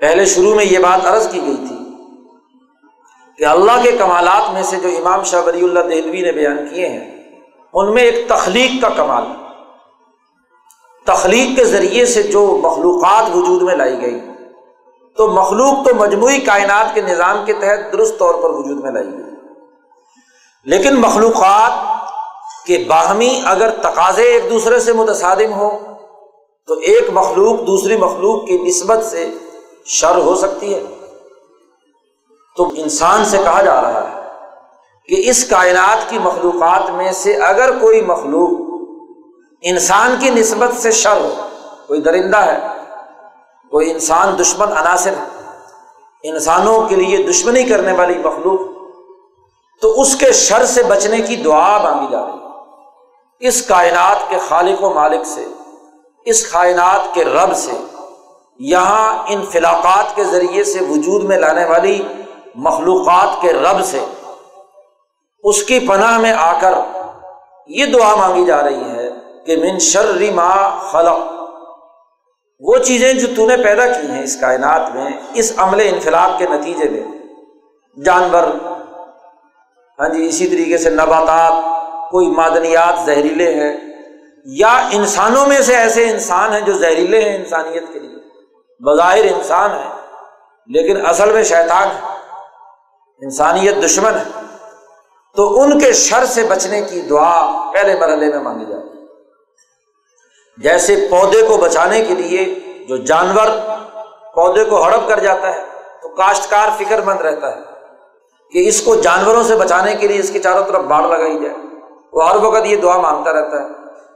A: پہلے شروع میں یہ بات عرض کی گئی تھی کہ اللہ کے کمالات میں سے جو امام شاہ ولی اللہ دہلوی نے بیان کیے ہیں، ان میں ایک تخلیق کا کمال ہے۔ تخلیق کے ذریعے سے جو مخلوقات وجود میں لائی گئی۔ تو مخلوق تو مجموعی کائنات کے نظام کے تحت درست طور پر وجود میں لائی گئی۔ لیکن مخلوقات کے باہمی اگر تقاضے ایک دوسرے سے متصادم ہو تو ایک مخلوق دوسری مخلوق کی نسبت سے شر ہو سکتی ہے۔ تو انسان سے کہا جا رہا ہے کہ اس کائنات کی مخلوقات میں سے اگر کوئی مخلوق انسان کی نسبت سے شر ہو کوئی درندہ ہے، کوئی انسان دشمن عناصر ہے۔ انسانوں کے لیے دشمنی کرنے والی مخلوق۔ تو اس کے شر سے بچنے کی دعا مانگی جا رہی اس کائنات کے خالق و مالک سے، اس کائنات کے رب سے، یہاں ان فلاقات کے ذریعے سے وجود میں لانے والی مخلوقات کے رب سے، اس کی پناہ میں آ کر یہ دعا مانگی جا رہی ہے کہ من شر ما خلق۔ وہ چیزیں جو تو نے پیدا کی ہیں اس کائنات میں، اس عمل انفلاق کے نتیجے میں۔ جانور ہاں جی اسی طریقے سے نباتات، کوئی معدنیات، زہریلے ہیں۔ یا انسانوں میں سے ایسے انسان ہیں جو زہریلے ہیں انسانیت کے لیے۔ بظاہر انسان ہے لیکن اصل میں شیطان ہے انسانیت دشمن ہے۔ تو ان کے شر سے بچنے کی دعا پہلے مرحلے میں مانگی جاتی جیسے پودے کو بچانے کے لیے جو جانور پودے کو ہڑپ کر جاتا ہے، تو کاشتکار فکر مند رہتا ہے کہ اس کو جانوروں سے بچانے کے لیے اس کے چاروں طرف باڑ لگائی جائے۔ وہ ہر وقت یہ دعا مانگتا رہتا ہے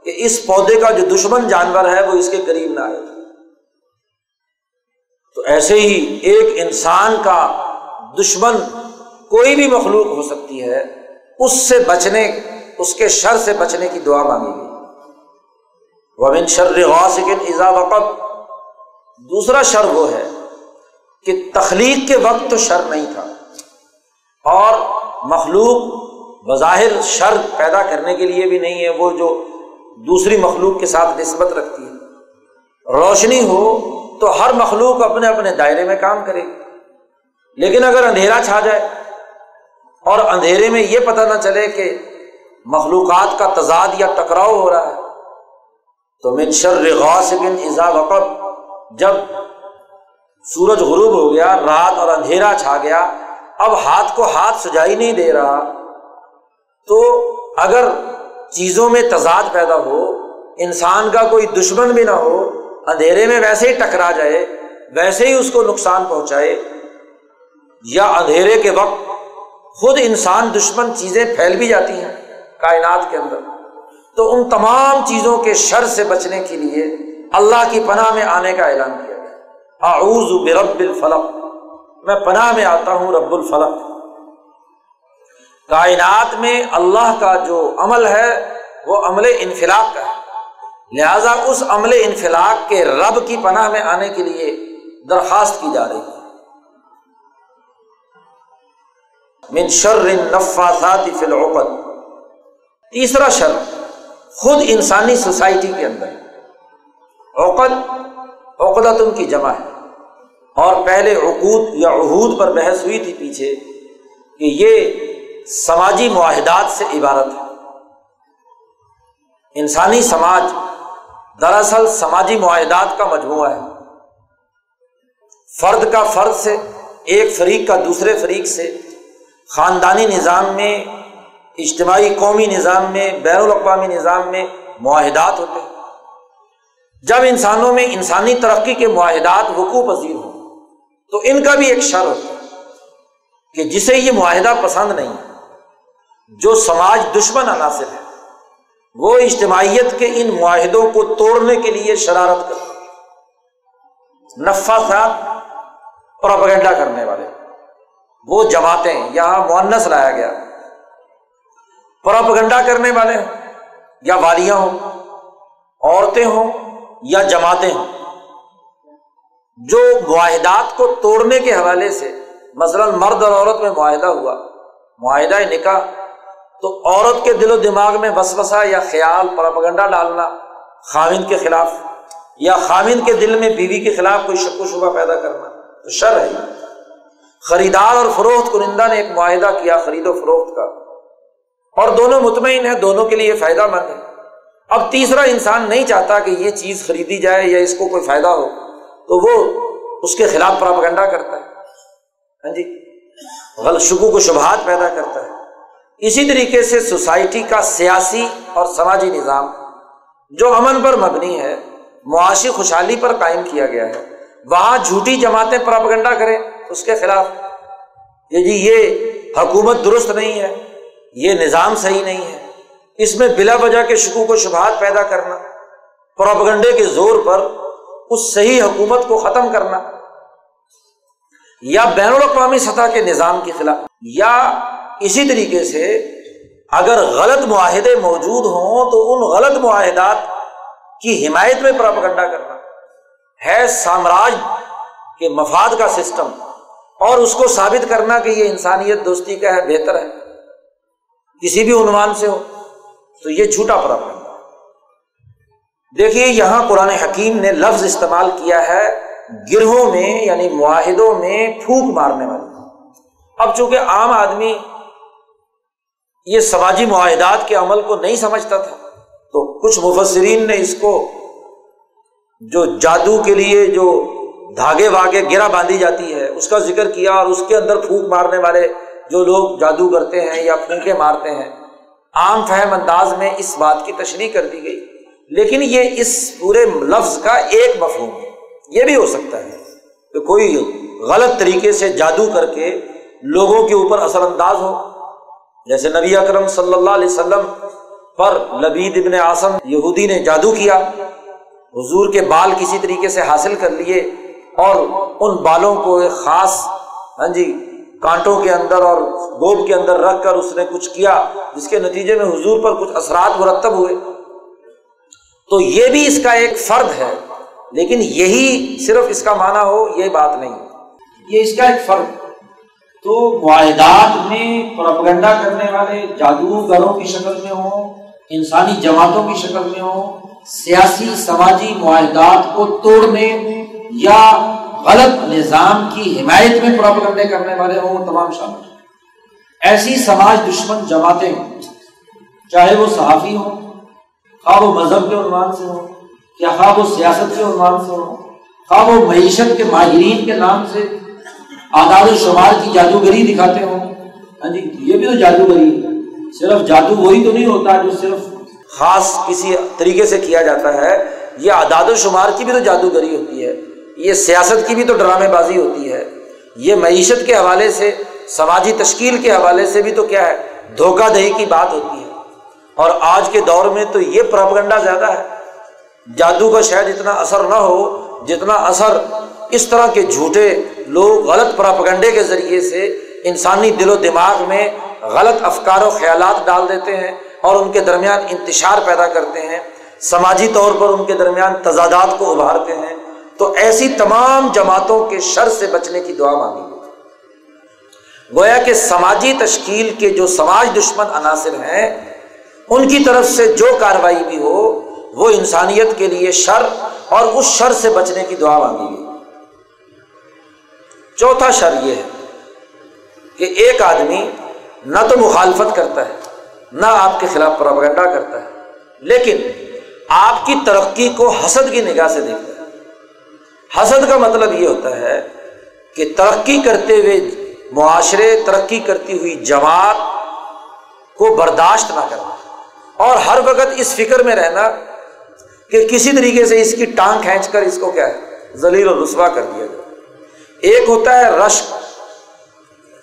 A: کہ اس پودے کا جو دشمن جانور ہے، وہ اس کے قریب نہ آئے۔ تو ایسے ہی ایک انسان کا دشمن کوئی بھی مخلوق ہو سکتی ہے، اس سے بچنے، اس کے شر سے بچنے کی دعا مانگی گئی۔ ومن شر غاسق ایزا وقت دوسرا شر وہ ہے کہ تخلیق کے وقت تو شر نہیں تھا۔ اور مخلوق بظاہر شر پیدا کرنے کے لیے بھی نہیں ہے، وہ جو دوسری مخلوق کے ساتھ نسبت رکھتی ہے۔ روشنی ہو تو ہر مخلوق اپنے اپنے دائرے میں کام کرے۔ لیکن اگر اندھیرا چھا جائے اور اندھیرے میں یہ پتہ نہ چلے کہ مخلوقات کا تضاد یا ٹکراؤ ہو رہا ہے تو من شر غاسق اذا وقب، جب سورج غروب ہو گیا، رات اور اندھیرا چھا گیا، اب ہاتھ کو ہاتھ سجائی نہیں دے رہا، تو اگر چیزوں میں تضاد پیدا ہو، انسان کا کوئی دشمن بھی نہ ہو، اندھیرے میں ویسے ہی ٹکرا جائے، ویسے ہی اس کو نقصان پہنچائے، یا اندھیرے کے وقت خود انسان دشمن چیزیں پھیل بھی جاتی ہیں کائنات کے اندر۔ تو ان تمام چیزوں کے شر سے بچنے کے لیے اللہ کی پناہ میں آنے کا اعلان کیا گیا۔ اعوذ برب الفلق۔ میں پناہ میں آتا ہوں رب الفلق۔ کائنات میں اللہ کا جو عمل ہے، وہ عمل انفلاق کا ہے۔ لہذا اس عمل انفلاق کے رب کی پناہ میں آنے کے لیے درخواست کی جا رہی ہے۔ من شر نفاثات فی العقد۔ تیسرا شر۔ خود انسانی سوسائٹی کے اندر۔ اوقد اوقدت ان کی جمع ہے۔ اور پہلے عقود یا عہود پر بحث ہوئی تھی پیچھے کہ یہ سماجی معاہدات سے عبارت ہے۔ انسانی سماج دراصل سماجی معاہدات کا مجموعہ ہے۔ فرد کا فرد سے، ایک فریق کا دوسرے فریق سے، خاندانی نظام میں اجتماعی قومی نظام میں، بین الاقوامی نظام میں معاہدات ہوتے ہیں۔ جب انسانوں میں انسانی ترقی کے معاہدات وقوع پذیر ہوں، تو ان کا بھی ایک شر ہوتا ہے کہ جسے یہ معاہدہ پسند نہیں جو سماج دشمن عناصر ہے وہ اجتماعیت کے ان معاہدوں کو توڑنے کے لیے شرارت کرتے نفا خیال پروپگنڈا کرنے والے، وہ جماعتیں یہاں معنس لایا گیا۔ پروپگنڈا کرنے والے یا والیاں ہوں، عورتیں ہوں، یا جماعتیں ہوں۔ جو معاہدات کو توڑنے کے حوالے سے مثلاً مرد اور عورت میں معاہدہ ہوا، معاہدہ نکاح، تو عورت کے دل و دماغ میں بس بسا یا خیال، پراپگنڈا ڈالنا خامند کے خلاف یا خامند کے دل میں بیوی کے خلاف کوئی شک و شبہ پیدا کرنا، تو شر ہے۔ خریدار اور فروخت کنندہ نے ایک معاہدہ کیا، خرید و فروخت کا۔ اور دونوں مطمئن ہیں، دونوں کے لیے فائدہ مند ہے اب تیسرا انسان نہیں چاہتا کہ یہ چیز خریدی جائے یا اس کو کوئی فائدہ ہو، تو وہ اس کے خلاف پراپگنڈا کرتا ہے۔ ہاں جی؟ غلط شکو کو شبہات پیدا کرتا ہے۔ اسی طریقے سے سوسائٹی کا سیاسی اور سماجی نظام، جو امن پر مبنی ہے، معاشی خوشحالی پر قائم کیا گیا ہے۔ وہاں جھوٹی جماعتیں پراپگنڈا کریں، اس کے خلاف۔ یہ جی یہ حکومت درست نہیں ہے۔ یہ نظام صحیح نہیں ہے۔ اس میں بلا وجہ کے شکو کو شبہات پیدا کرنا پراپگنڈے کے زور پر اس صحیح حکومت کو ختم کرنا، یا بین الاقوامی سطح کے نظام کے خلاف، یا اسی طریقے سے اگر غلط معاہدے موجود ہوں تو ان غلط معاہدات کی حمایت میں پراپگنڈا کرنا۔ ہے سامراج کے مفاد کا سسٹم اور اس کو ثابت کرنا کہ یہ انسانیت دوستی کا ہے، بہتر ہے۔ کسی بھی عنوان سے ہو، تو یہ جھوٹا پراپگنڈا دیکھیے، یہاں قرآن حکیم نے لفظ استعمال کیا ہے گروہوں میں یعنی معاہدوں میں پھونک مارنے والی اب چونکہ عام آدمی یہ سماجی معاہدات کے عمل کو نہیں سمجھتا تھا، تو کچھ مفسرین نے اس کو جو جادو کے لیے جو دھاگے واگے گرا باندھی جاتی ہے، اس کا ذکر کیا اور اس کے اندر پھونک مارنے والے جو لوگ جادو کرتے ہیں یا پھونکے مارتے ہیں، عام فہم انداز میں اس بات کی تشریح کر دی گئی۔ لیکن یہ اس پورے لفظ کا ایک مفہوم ہے۔ یہ بھی ہو سکتا ہے کہ کوئی غلط طریقے سے جادو کر کے لوگوں کے اوپر اثر انداز ہو۔ جیسے نبی اکرم صلی اللہ علیہ وسلم پر لبید ابن اعظم یہودی نے جادو کیا، حضور کے بال کسی طریقے سے حاصل کر لیے اور ان بالوں کو ایک خاص ہاں جی کانٹوں کے اندر اور گوب کے اندر رکھ کر اس نے کچھ کیا، جس کے نتیجے میں حضور پر کچھ اثرات مرتب ہوئے۔ تو یہ بھی اس کا ایک فرد ہے، لیکن یہی صرف اس کا معنی ہو، یہ بات نہیں۔ یہ اس کا ایک فرد۔ تو معاہدات میں پروپگنڈا کرنے والے جادوگروں کی شکل میں ہوں، انسانی جماعتوں کی شکل میں ہوں، سیاسی، سماجی معاہدات کو توڑنے یا غلط نظام کی حمایت میں پروپگنڈے کرنے والے ہوں، تمام شامل ایسی سماج دشمن جماعتیں چاہے وہ صحافی ہوں خواہ وہ مذہب کے عنوان سے ہوں، یا خواہ وہ سیاست کے عنوان سے ہوں
B: خواہ وہ معیشت کے ماہرین کے نام سے آداد و شمار کی جادوگری دکھاتے ہوں۔ ہاں جی یہ بھی تو جادوگری ہے۔ صرف جادو وہی تو نہیں ہوتا جو صرف
A: خاص کسی طریقے سے کیا جاتا ہے، یہ اعداد و شمار کی بھی تو جادوگری ہوتی ہے۔ یہ سیاست کی بھی تو ڈرامے بازی ہوتی ہے۔ یہ معیشت کے حوالے سے، سماجی تشکیل کے حوالے سے بھی تو کیا ہے، دھوکہ دہی کی بات ہوتی ہے۔ اور آج کے دور میں تو یہ پراپگنڈا زیادہ ہے۔ جادو کا شاید اتنا اثر نہ ہو جتنا اثر اس طرح کے جھوٹے لوگ غلط پراپگنڈے کے ذریعے سے انسانی دل و دماغ میں غلط افکار و خیالات ڈال دیتے ہیں اور ان کے درمیان انتشار پیدا کرتے ہیں۔ سماجی طور پر ان کے درمیان تضادات کو ابھارتے ہیں۔ تو ایسی تمام جماعتوں کے شر سے بچنے کی دعا مانگی گئی۔ گویا کہ سماجی تشکیل کے جو سماج دشمن عناصر ہیں، ان کی طرف سے جو کاروائی بھی ہو، وہ انسانیت کے لیے شر اور اس شر سے بچنے کی دعا مانگی گئی۔ چوتھا شر یہ ہے کہ ایک آدمی نہ تو مخالفت کرتا ہے، نہ آپ کے خلاف پروگنڈا کرتا ہے، لیکن آپ کی ترقی کو حسد کی نگاہ سے دیکھتا ہے۔ حسد کا مطلب یہ ہوتا ہے کہ ترقی کرتے ہوئے معاشرے، ترقی کرتی ہوئی جماعت کو برداشت نہ کرنا اور ہر وقت اس فکر میں رہنا کہ کسی طریقے سے اس کی ٹانگ کھینچ کر اس کو کیا ہے، ذلیل و رسوا کر دیا جائے۔ ایک ہوتا ہے رشک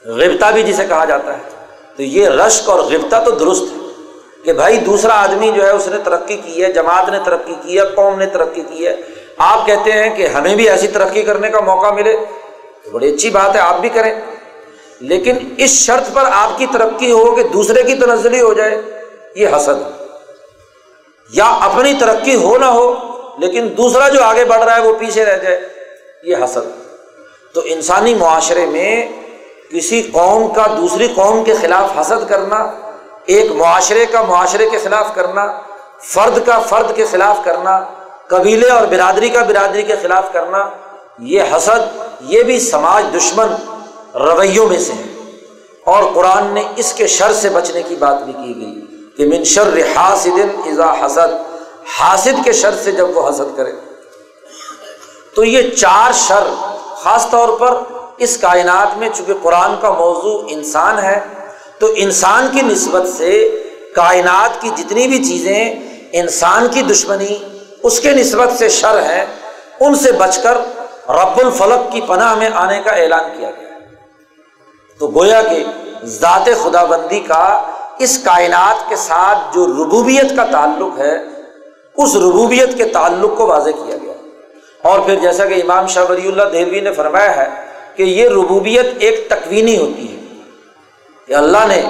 A: غبتا بھی جسے کہا جاتا ہے۔ تو یہ رشک اور غبتا تو درست ہے کہ بھائی دوسرا آدمی جو ہے، اس نے ترقی کی ہے، جماعت نے ترقی کی ہے، قوم نے ترقی کی ہے۔ آپ کہتے ہیں کہ ہمیں بھی ایسی ترقی کرنے کا موقع ملے تو بڑی اچھی بات ہے، آپ بھی کریں۔ لیکن اس شرط پر آپ کی ترقی ہو کہ دوسرے کی تنزلی ہو جائے، یہ حسد یا اپنی ترقی ہو نہ ہو، لیکن دوسرا جو آگے بڑھ رہا ہے وہ پیچھے رہ جائے، یہ حسد تو انسانی معاشرے میں کسی قوم کا، دوسری قوم کے خلاف حسد کرنا، ایک معاشرے کا معاشرے کے خلاف کرنا، فرد کا فرد کے خلاف کرنا قبیلے اور برادری کا برادری کے خلاف کرنا، یہ حسد، یہ بھی سماج دشمن رویوں میں سے ہے۔ اور قرآن نے اس کے شر سے بچنے کی بات بھی کی گئی کہ من شر حاسد ازا حسد۔ حاسد کے شر سے جب وہ حسد کرے۔ تو یہ چار شر خاص طور پر اس کائنات میں، چونکہ قرآن کا موضوع انسان ہے، تو انسان کی نسبت سے کائنات کی جتنی بھی چیزیں، انسان کی دشمنی اس کے نسبت سے شر ہے، ان سے بچ کر رب الفلق کی پناہ میں آنے کا اعلان کیا گیا۔ تو گویا کہ ذات خدا بندی کا اس کائنات کے ساتھ جو ربوبیت کا تعلق ہے، اس ربوبیت کے تعلق کو واضح کیا گیا۔ اور پھر جیسا کہ امام شاہ ولی اللہ دہلوی نے فرمایا ہے کہ یہ ربوبیت ایک تکوینی ہوتی ہے۔ کہ اللہ نے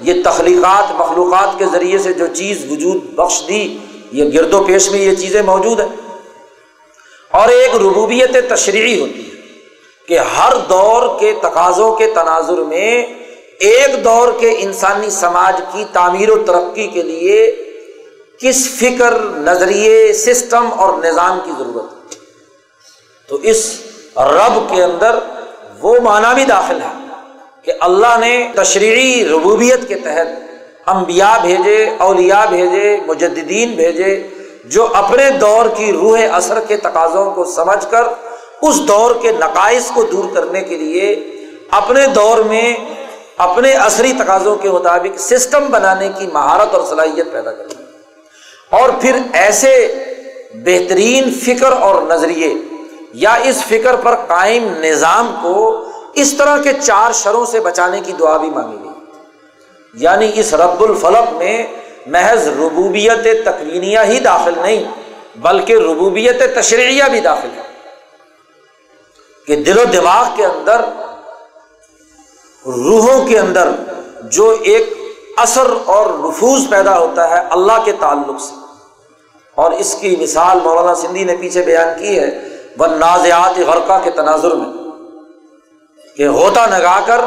A: یہ تخلیقات، مخلوقات کے ذریعے سے جو چیز وجود بخش دی یہ گرد و پیش میں یہ چیزیں موجود ہیں۔ اور ایک ربوبیت تشریحی ہوتی ہے کہ ہر دور کے تقاضوں کے تناظر میں ایک دور کے انسانی سماج کی تعمیر و ترقی کے لیے کس فکر، نظریے، سسٹم اور نظام کی ضرورت ہے۔ تو اس رب کے اندر وہ معنی بھی داخل ہے کہ اللہ نے تشریحی ربوبیت کے تحت انبیاء بھیجے، اولیاء بھیجے، مجددین بھیجے، جو اپنے دور کی روح اثر کے تقاضوں کو سمجھ کر اس دور کے نقائص کو دور کرنے کے لیے اپنے دور میں اپنے عصری تقاضوں کے مطابق سسٹم بنانے کی مہارت اور صلاحیت پیدا کریں اور پھر ایسے بہترین فکر اور نظریے یا اس فکر پر قائم نظام کو اس طرح کے چار شروں سے بچانے کی دعا بھی مانگی۔ یعنی اس رب الفلق میں محض ربوبیت تکوینیہ ہی داخل نہیں، بلکہ ربوبیت تشریعیہ بھی داخل ہے۔ کہ دل و دماغ کے اندر، روحوں کے اندر جو ایک اثر اور نفوذ پیدا ہوتا ہے اللہ کے تعلق سے۔ اور اس کی مثال مولانا سندھی نے پیچھے بیان کی ہے وہ نازیات غرقہ کے تناظر میں۔ کہ ہوتا نگا کر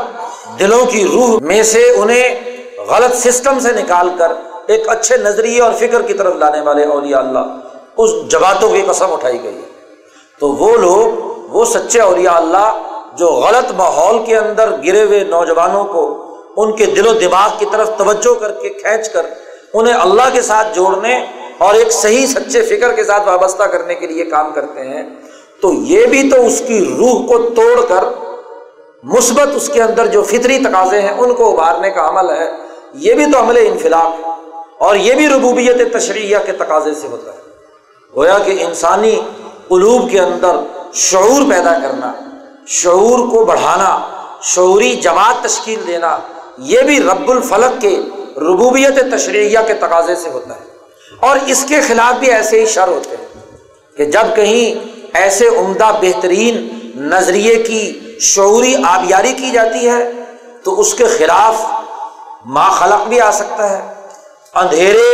A: دلوں کی روح میں سے انہیں غلط سسٹم سے نکال کر ایک اچھے نظریے اور فکر کی طرف لانے والے اولیاء اللہ اس جماعتوں کی قسم اٹھائی گئی ہے۔ تو وہ لوگ، وہ سچے اولیاء اللہ جو غلط ماحول کے اندر گرے ہوئے نوجوانوں کو ان کے دل و دماغ کی طرف توجہ کر کے کھینچ کر انہیں اللہ کے ساتھ جوڑنے اور ایک صحیح سچے فکر کے ساتھ وابستہ کرنے کے لیے کام کرتے ہیں، تو یہ بھی تو اس کی روح کو توڑ کر مثبت اس کے اندر جو فطری تقاضے ہیں ان کو ابھارنے کا عمل ہے۔ یہ بھی تو عمل انفلاق اور یہ بھی ربوبیت تشریح کے تقاضے سے ہوتا ہے۔ گویا کہ انسانی قلوب کے اندر شعور پیدا کرنا، شعور کو بڑھانا، شعوری جماعت تشکیل دینا، یہ بھی رب الفلق کے ربوبیت تشریح کے تقاضے سے ہوتا ہے۔ اور اس کے خلاف بھی ایسے ہی شر ہوتے ہیں کہ جب کہیں ایسے عمدہ بہترین نظریے کی شعوری آبیاری کی جاتی ہے تو اس کے خلاف ما خلق بھی آ سکتا ہے۔ اندھیرے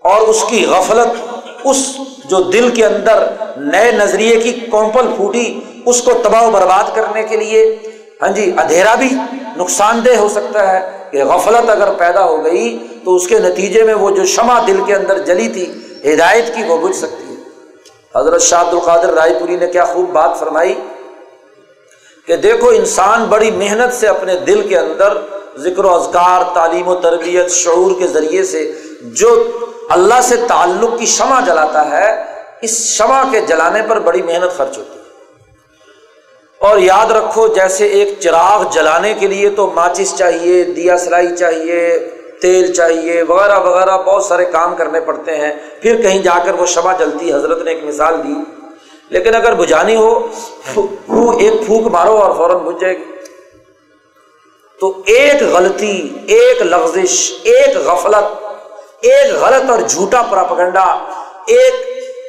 A: اور اس کی غفلت، اس جو دل کے اندر نئے نظریے کی کومپل پھوٹی، اس کو تباہ و برباد کرنے کے لیے۔ ہاں جی اندھیرا بھی نقصان دہ ہو سکتا ہے کہ غفلت اگر پیدا ہو گئی تو اس کے نتیجے میں وہ جو شمع دل کے اندر جلی تھی، ہدایت کی وہ بجھ سکتی ہے۔ حضرت شاہ عبد القادر رائے پوری نے کیا خوب بات فرمائی کہ دیکھو انسان بڑی محنت سے اپنے دل کے اندر ذکر و اذکار، تعلیم و تربیت، شعور کے ذریعے سے جو اللہ سے تعلق کی شمع جلاتا ہے، اس شمع کے جلانے پر بڑی محنت خرچ ہوتی ہے۔ اور یاد رکھو، جیسے ایک چراغ جلانے کے لیے تو ماچس چاہیے، دیا سلائی چاہیے، تیل چاہیے، وغیرہ وغیرہ بہت سارے کام کرنے پڑتے ہیں۔ پھر کہیں جا کر وہ شمع جلتی، حضرت نے ایک مثال دی۔ لیکن اگر بجھانی ہو ایک پھونک مارو اور فوراً بجھ جائے گی۔ تو ایک غلطی، ایک لفزش ایک غفلت، ایک غلط اور جھوٹا پراپگنڈا، ایک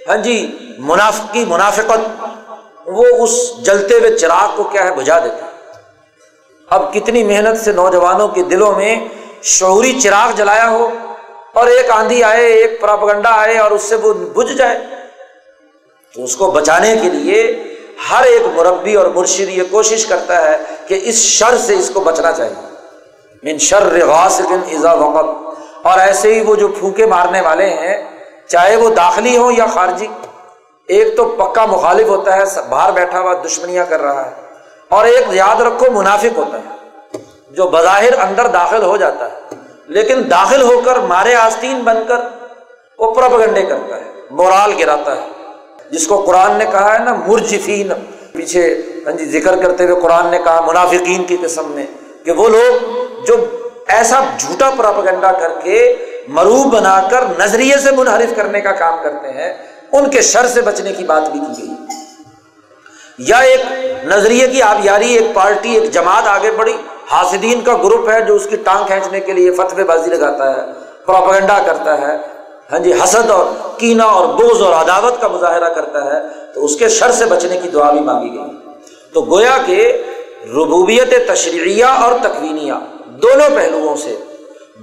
A: ہاں جی منافقی منافقت، وہ اس جلتے ہوئے چراغ کو کیا ہے، بجھا دیتا ہے اب کتنی محنت سے نوجوانوں کے دلوں میں شعوری چراغ جلایا ہو، اور ایک آندھی آئے، ایک پراپگنڈا آئے، اور اس سے وہ بجھ جائے۔ تو اس کو بچانے کے لیے ہر ایک مربی اور مرشد یہ کوشش کرتا ہے کہ اس شر سے اس کو بچنا چاہیے۔ من شر ایزا وقت اور ایسے ہی وہ جو پھونکے مارنے والے ہیں، چاہے وہ داخلی ہوں یا خارجی، ایک تو پکا مخالف ہوتا ہے باہر بیٹھا ہوا دشمنیاں کر رہا ہے۔ اور ایک یاد رکھو، منافق ہوتا ہے، جو بظاہر اندر داخل ہو جاتا ہے۔ لیکن داخل ہو کر مارے آستین بن کر وہ پرپگنڈے کرتا ہے، مورال گراتا ہے۔ جس کو قرآن نے کہا ہے نا، مرجفین۔ پیچھے ہاں جی ذکر کرتے ہوئے قرآن نے کہا، منافقین کی قسم میں، کہ وہ لوگ جو ایسا جھوٹا پراپگنڈا کر کے مروب بنا کر نظریے سے منحرف کرنے کا کام کرتے ہیں، ان کے شر سے بچنے کی بات بھی کی گئی۔ یا ایک نظریے کی آبیاری، ایک پارٹی، ایک جماعت آگے بڑھی، حاسدین کا گروپ ہے جو اس کی ٹانگ کھینچنے کے لیے فتوی بازی لگاتا ہے پروپگنڈا کرتا ہے۔ ہاں جی حسد اور کینا اور بوز اور عداوت کا مظاہرہ کرتا ہے، تو اس کے شر سے بچنے کی دعا بھی مانگی گئی۔ تو گویا کہ ربوبیت تشریعیہ اور تکوینیہ دونوں پہلوؤں سے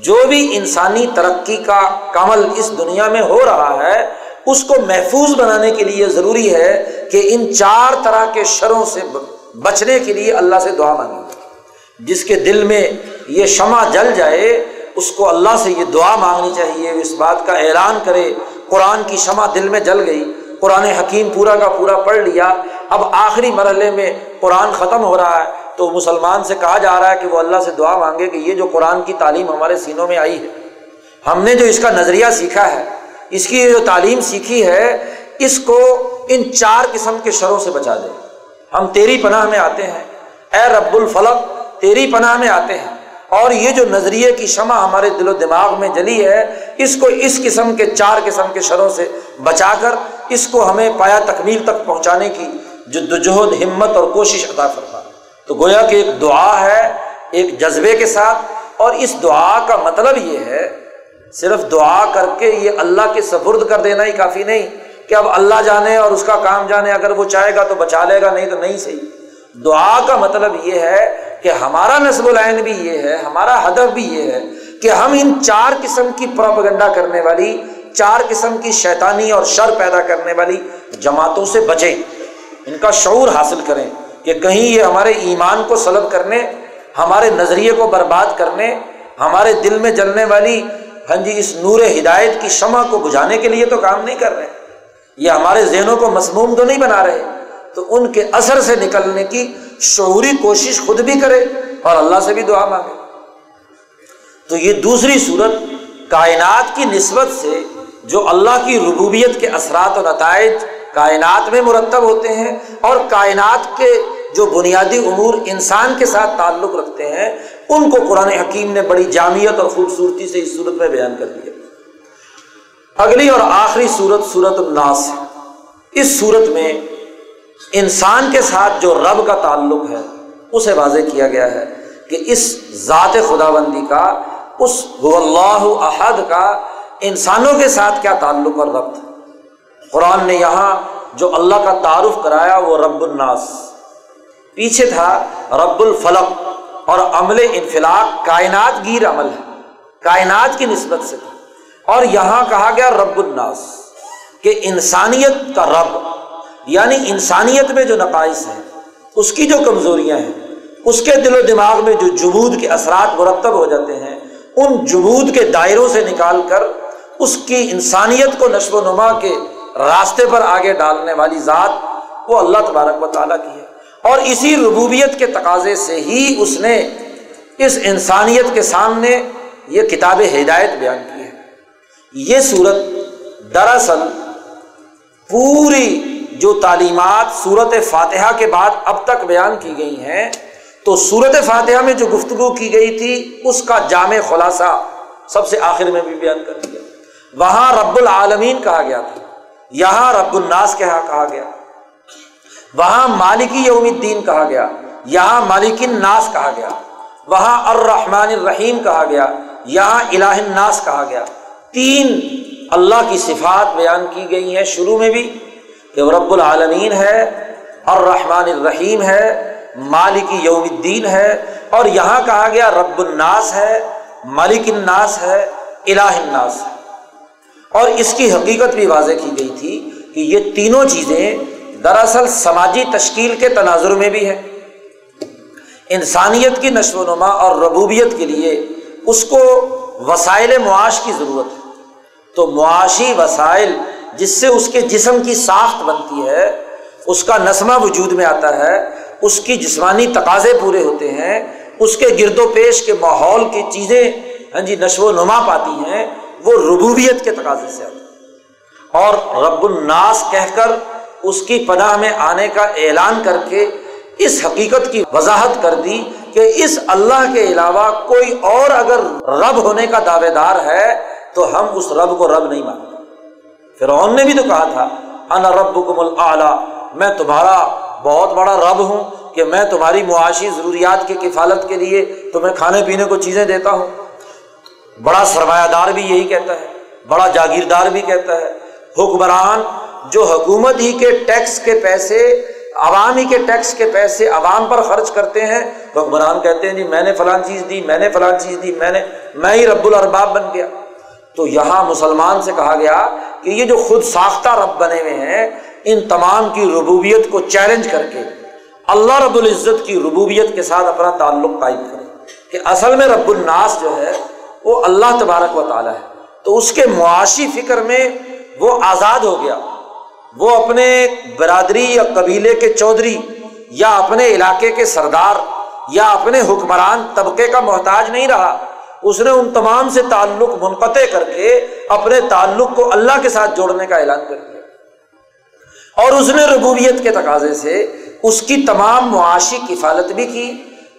A: جو بھی انسانی ترقی کا کمل اس دنیا میں ہو رہا ہے، اس کو محفوظ بنانے کے لیے ضروری ہے کہ ان چار طرح کے شروں سے بچنے کے لیے اللہ سے دعا مانگے جس کے دل میں یہ شمع جل جائے اس کو اللہ سے یہ دعا مانگنی چاہیے، اس بات کا اعلان کرے، قرآن کی شمع دل میں جل گئی، قرآن حکیم پورا کا پورا پڑھ لیا۔ اب آخری مرحلے میں قرآن ختم ہو رہا ہے، تو مسلمان سے کہا جا رہا ہے کہ وہ اللہ سے دعا مانگے کہ یہ جو قرآن کی تعلیم ہمارے سینوں میں آئی ہے۔ ہم نے جو اس کا نظریہ سیکھا ہے، اس کی جو تعلیم سیکھی ہے، اس کو ان چار قسم کے شروں سے بچا دے۔ ہم تیری پناہ میں آتے ہیں، اے رب الفلق، تیری پناہ میں آتے ہیں۔ اور یہ جو نظریے کی شمع ہمارے دل و دماغ میں جلی ہے، اس کو اس قسم کے چار قسم کے شروں سے بچا کر، اس کو ہمیں پایا تکمیل تک پہنچانے کی جد وجہد ہمت اور کوشش عطا فرما۔ تو گویا کہ ایک دعا ہے، ایک جذبے کے ساتھ۔ اور اس دعا کا مطلب یہ ہے، صرف دعا کر کے یہ اللہ کے سفرد کر دینا ہی کافی نہیں۔ کہ اب اللہ جانے اور اس کا کام جانے، اگر وہ چاہے گا تو بچا لے گا، نہیں تو نہیں صحیح۔ دعا کا مطلب یہ ہے کہ ہمارا نصب العین بھی یہ ہے، ہمارا ہدف بھی یہ ہے کہ ہم ان چار قسم کی پروپگنڈا کرنے والی، چار قسم کی شیطانی اور شر پیدا کرنے والی جماعتوں سے بچیں، ان کا شعور حاصل کریں کہ کہیں یہ ہمارے ایمان کو سلب کرنے، ہمارے نظریے کو برباد کرنے، ہمارے دل میں جلنے والی ہاں جی اس نور ہدایت کی شمع کو بجھانے کے لیے تو کام نہیں کر رہے، یہ ہمارے ذہنوں کو مسموم تو نہیں بنا رہے۔ تو ان کے اثر سے نکلنے کی شعوری کوشش خود بھی کرے اور اللہ سے بھی دعا مانگے۔ تو یہ دوسری صورت کائنات کی نسبت سے جو اللہ کی ربوبیت کے اثرات و نتائج کائنات میں مرتب ہوتے ہیں اور کائنات کے جو بنیادی امور انسان کے ساتھ تعلق رکھتے ہیں، ان کو قرآن حکیم نے بڑی جامعت اور خوبصورتی سے اس صورت میں بیان کر دیا۔ اگلی اور آخری صورت صورت الناس۔ ہے اس صورت میں انسان کے ساتھ جو رب کا تعلق ہے، اسے واضح کیا گیا ہے کہ اس ذات خدا بندی کا، اس اللہ احد کا انسانوں کے ساتھ کیا تعلق اور ربط قرآن نے یہاں جو اللہ کا تعارف کرایا، وہ رب الناس۔ پیچھے تھا رب الفلق اور عمل انفلاق، کائنات گیر عمل ہے۔ کائنات کی نسبت سے تھا۔ اور یہاں کہا گیا رب الناس کہ انسانیت کا رب یعنی انسانیت میں جو نقائص ہیں، اس کی جو کمزوریاں ہیں، اس کے دل و دماغ میں جو جمود کے اثرات مرتب ہو جاتے ہیں، ان جمود کے دائروں سے نکال کر اس کی انسانیت کو نشو و نما کے راستے پر آگے ڈالنے والی ذات وہ اللہ تبارک و تعالیٰ کی ہے۔ اور اسی ربوبیت کے تقاضے سے ہی اس نے اس انسانیت کے سامنے یہ کتاب ہدایت بیان کی ہے۔ یہ صورت دراصل پوری جو تعلیمات صورت فاتحہ کے بعد اب تک بیان کی گئی ہیں، تو صورت فاتحہ میں جو گفتگو کی گئی تھی، اس کا جامع خلاصہ سب سے آخر میں بھی بیان کر دیا۔ وہاں رب العالمین کہا گیا تھا، یہاں رب الناس کہا کہا گیا۔ وہاں مالکی یوم الدین کہا گیا، یہاں مالک الناس کہا گیا۔ وہاں الرحمن الرحیم کہا گیا، یہاں الہ الناس کہا گیا۔ تین اللہ کی صفات بیان کی گئی ہیں، شروع میں بھی۔ کہ رب العالمین ہے، الرحمن الرحیم ہے، مالک یوم الدین ہے، اور یہاں کہا گیا رب الناس ہے مالک الناس ہے، الہ الناس ہے۔ اور اس کی حقیقت بھی واضح کی گئی تھی کہ یہ تینوں چیزیں دراصل سماجی تشکیل کے تناظر میں بھی ہے انسانیت کی نشو و نما اور ربوبیت کے لیے اس کو وسائل معاش کی ضرورت ہے۔ تو معاشی وسائل جس سے اس کے جسم کی ساخت بنتی ہے، اس کا نسمہ وجود میں آتا ہے، اس کی جسمانی تقاضے پورے ہوتے ہیں، اس کے گرد و پیش کے ماحول کی چیزیں ہاں جی نشو و نما پاتی ہیں، وہ ربوبیت کے تقاضے سے آتی اور رب الناس کہہ کر اس کی پناہ میں آنے کا اعلان کر کے اس حقیقت کی وضاحت کر دی کہ اس اللہ کے علاوہ کوئی اور اگر رب ہونے کا دعوے دار ہے، تو ہم اس رب کو رب نہیں مانتے۔ فرعون نے بھی تو کہا تھا، انا ربکم الاعلی میں تمہارا بہت بڑا رب ہوں کہ میں تمہاری معاشی ضروریات کی کفالت کے لیے تمہیں کھانے پینے کو چیزیں دیتا ہوں۔ بڑا سرمایہ دار بھی یہی کہتا ہے، بڑا جاگیردار بھی کہتا ہے۔ حکمران جو حکومت ہی کے ٹیکس کے پیسے، عوام ہی کے ٹیکس کے پیسے عوام پر خرچ کرتے ہیں، حکمران کہتے ہیں جی میں نے فلاں چیز دی، میں نے فلاں چیز دی، میں نے، میں ہی رب الرباب بن گیا تو یہاں مسلمان سے کہا گیا کہ یہ جو خود ساختہ رب بنے ہوئے ہیں، ان تمام کی ربوبیت کو چیلنج کر کے اللہ رب العزت کی ربوبیت کے ساتھ اپنا تعلق قائم کرے کہ اصل میں رب الناس جو ہے، وہ اللہ تبارک و تعالیٰ ہے۔ تو اس کے معاشی فکر میں وہ آزاد ہو گیا۔ وہ اپنے برادری یا قبیلے کے چودھری یا اپنے علاقے کے سردار یا اپنے حکمران طبقے کا محتاج نہیں رہا۔ اس نے ان تمام سے تعلق منقطع کر کے اپنے تعلق کو اللہ کے ساتھ جوڑنے کا اعلان کر دیا۔ اور اس نے ربوبیت کے تقاضے سے اس کی تمام معاشی کفالت بھی کی،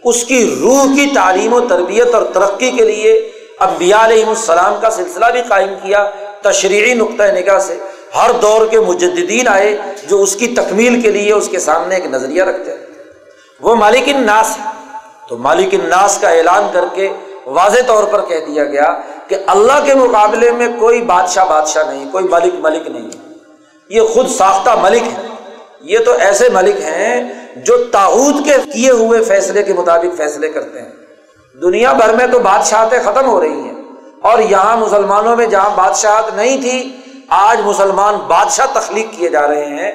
A: اس کی روح کی تعلیم و تربیت اور ترقی کے لیے انبیاء علیہ السلام کا سلسلہ بھی قائم کیا تشریحی نقطۂ نگاہ سے۔ ہر دور کے مجددین آئے جو اس کی تکمیل کے لیے اس کے سامنے ایک نظریہ رکھتے ہیں۔ وہ مالک الناس ہے تو مالک الناس کا اعلان کر کے واضح طور پر کہہ دیا گیا کہ اللہ کے مقابلے میں کوئی بادشاہ بادشاہ نہیں، کوئی ملک ملک نہیں۔ یہ خود ساختہ ملک ہے۔ یہ تو ایسے ملک ہیں جو تاحود کے کیے ہوئے فیصلے کے مطابق فیصلے کرتے ہیں۔ دنیا بھر میں تو بادشاہتیں ختم ہو رہی ہیں۔ اور یہاں مسلمانوں میں جہاں بادشاہت نہیں تھی، آج مسلمان بادشاہ تخلیق کیے جا رہے ہیں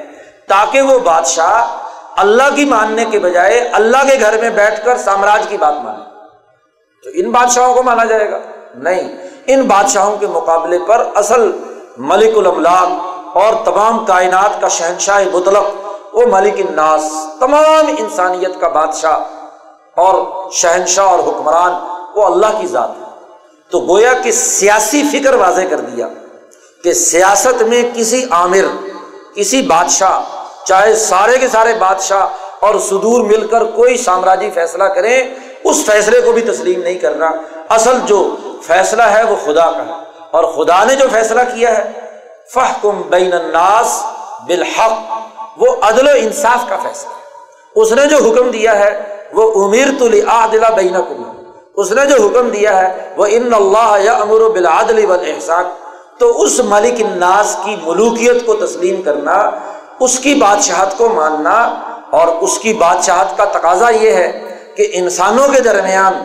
A: تاکہ وہ بادشاہ اللہ کی ماننے کے بجائے اللہ کے گھر میں بیٹھ کر سامراج کی بات مانے۔ تو ان بادشاہوں کو مانا جائے گا۔ نہیں، ان بادشاہوں کے مقابلے پر اصل ملک الاملاک اور تمام کائنات کا شہنشاہ مطلق وہ ملک الناس، تمام انسانیت کا بادشاہ اور شہنشاہ اور حکمران وہ اللہ کی ذات ہے۔ تو گویا کہ سیاسی فکر واضح کر دیا کہ سیاست میں کسی عامر، کسی بادشاہ، چاہے سارے کے سارے بادشاہ اور سدور مل کر کوئی سامراجی فیصلہ کریں اس فیصلے کو بھی تسلیم نہیں کرنا۔ اصل جو فیصلہ ہے وہ خدا کا ہے۔ اور خدا نے جو فیصلہ کیا ہے فہ کم بین الناس بالحق۔ وہ عدل و انصاف کا فیصلہ ہے۔ اس نے جو حکم دیا ہے، وہ امیر تو دلا بین اس نے جو حکم دیا ہے، وہ ان اللہ یا امر و بلادل احسان تو اس ملک الناس کی ملوکیت کو تسلیم کرنا، اس کی بادشاہت کو ماننا اور اس کی بادشاہت کا تقاضا یہ ہے کہ انسانوں کے درمیان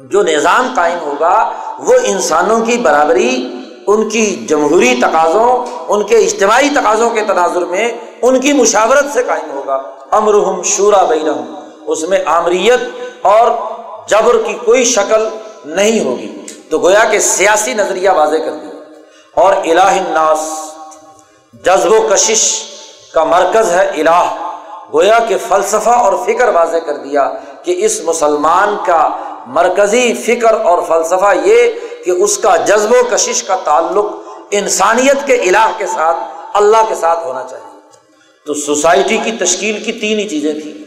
A: جو نظام قائم ہوگا، وہ انسانوں کی برابری، ان کی جمہوری تقاضوں، ان کے اجتماعی تقاضوں کے تناظر میں ان کی مشاورت سے قائم ہوگا۔ امرحم شورا بین اس میں آمریت اور جبر کی کوئی شکل نہیں ہوگی۔ تو گویا کہ سیاسی نظریہ واضح کر دیا۔ اور الہ الناس، جذب و کشش کا مرکز ہے الہ۔ گویا کہ فلسفہ اور فکر واضح کر دیا۔ کہ اس مسلمان کا مرکزی فکر اور فلسفہ یہ کہ اس کا جذب و کشش کا تعلق انسانیت کے الہ کے ساتھ اللہ کے ساتھ ہونا چاہیے۔ تو سوسائٹی کی تشکیل کی تین ہی چیزیں تھیں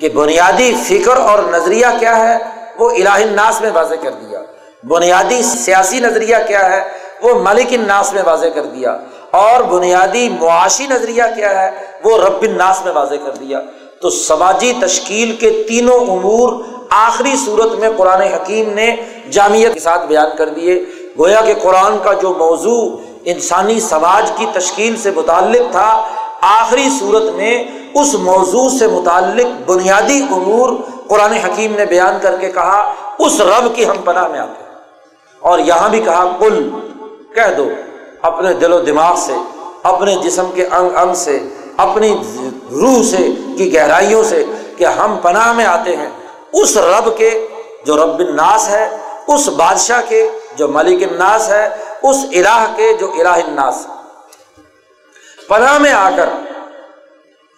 A: کہ بنیادی فکر اور نظریہ کیا ہے، وہ الہ الناس میں واضح کر دیا۔ بنیادی سیاسی نظریہ کیا ہے، وہ ملک الناس میں واضح کر دیا۔ اور بنیادی معاشی نظریہ کیا ہے، وہ رب الناس میں واضح کر دیا۔ تو سماجی تشکیل کے تینوں امور آخری صورت میں قرآن حکیم نے جامعت کے ساتھ بیان کر دیے۔ گویا کہ قرآن کا جو موضوع انسانی سماج کی تشکیل سے متعلق تھا، آخری صورت میں اس موضوع سے متعلق بنیادی امور قرآن حکیم نے بیان کر کے کہا، اس رب کی ہم پناہ میں آتے ہیں۔ اور یہاں بھی کہا کل کہہ دو، اپنے دل و دماغ سے، اپنے جسم کے انگ انگ سے، اپنی روح سے، کی گہرائیوں سے کہ ہم پناہ میں آتے ہیں۔ اس رب کے جو رب الناس ہے، اس بادشاہ کے جو ملک الناس ہے، اس الہ کے جو الہ الناس۔ پناہ میں آ کر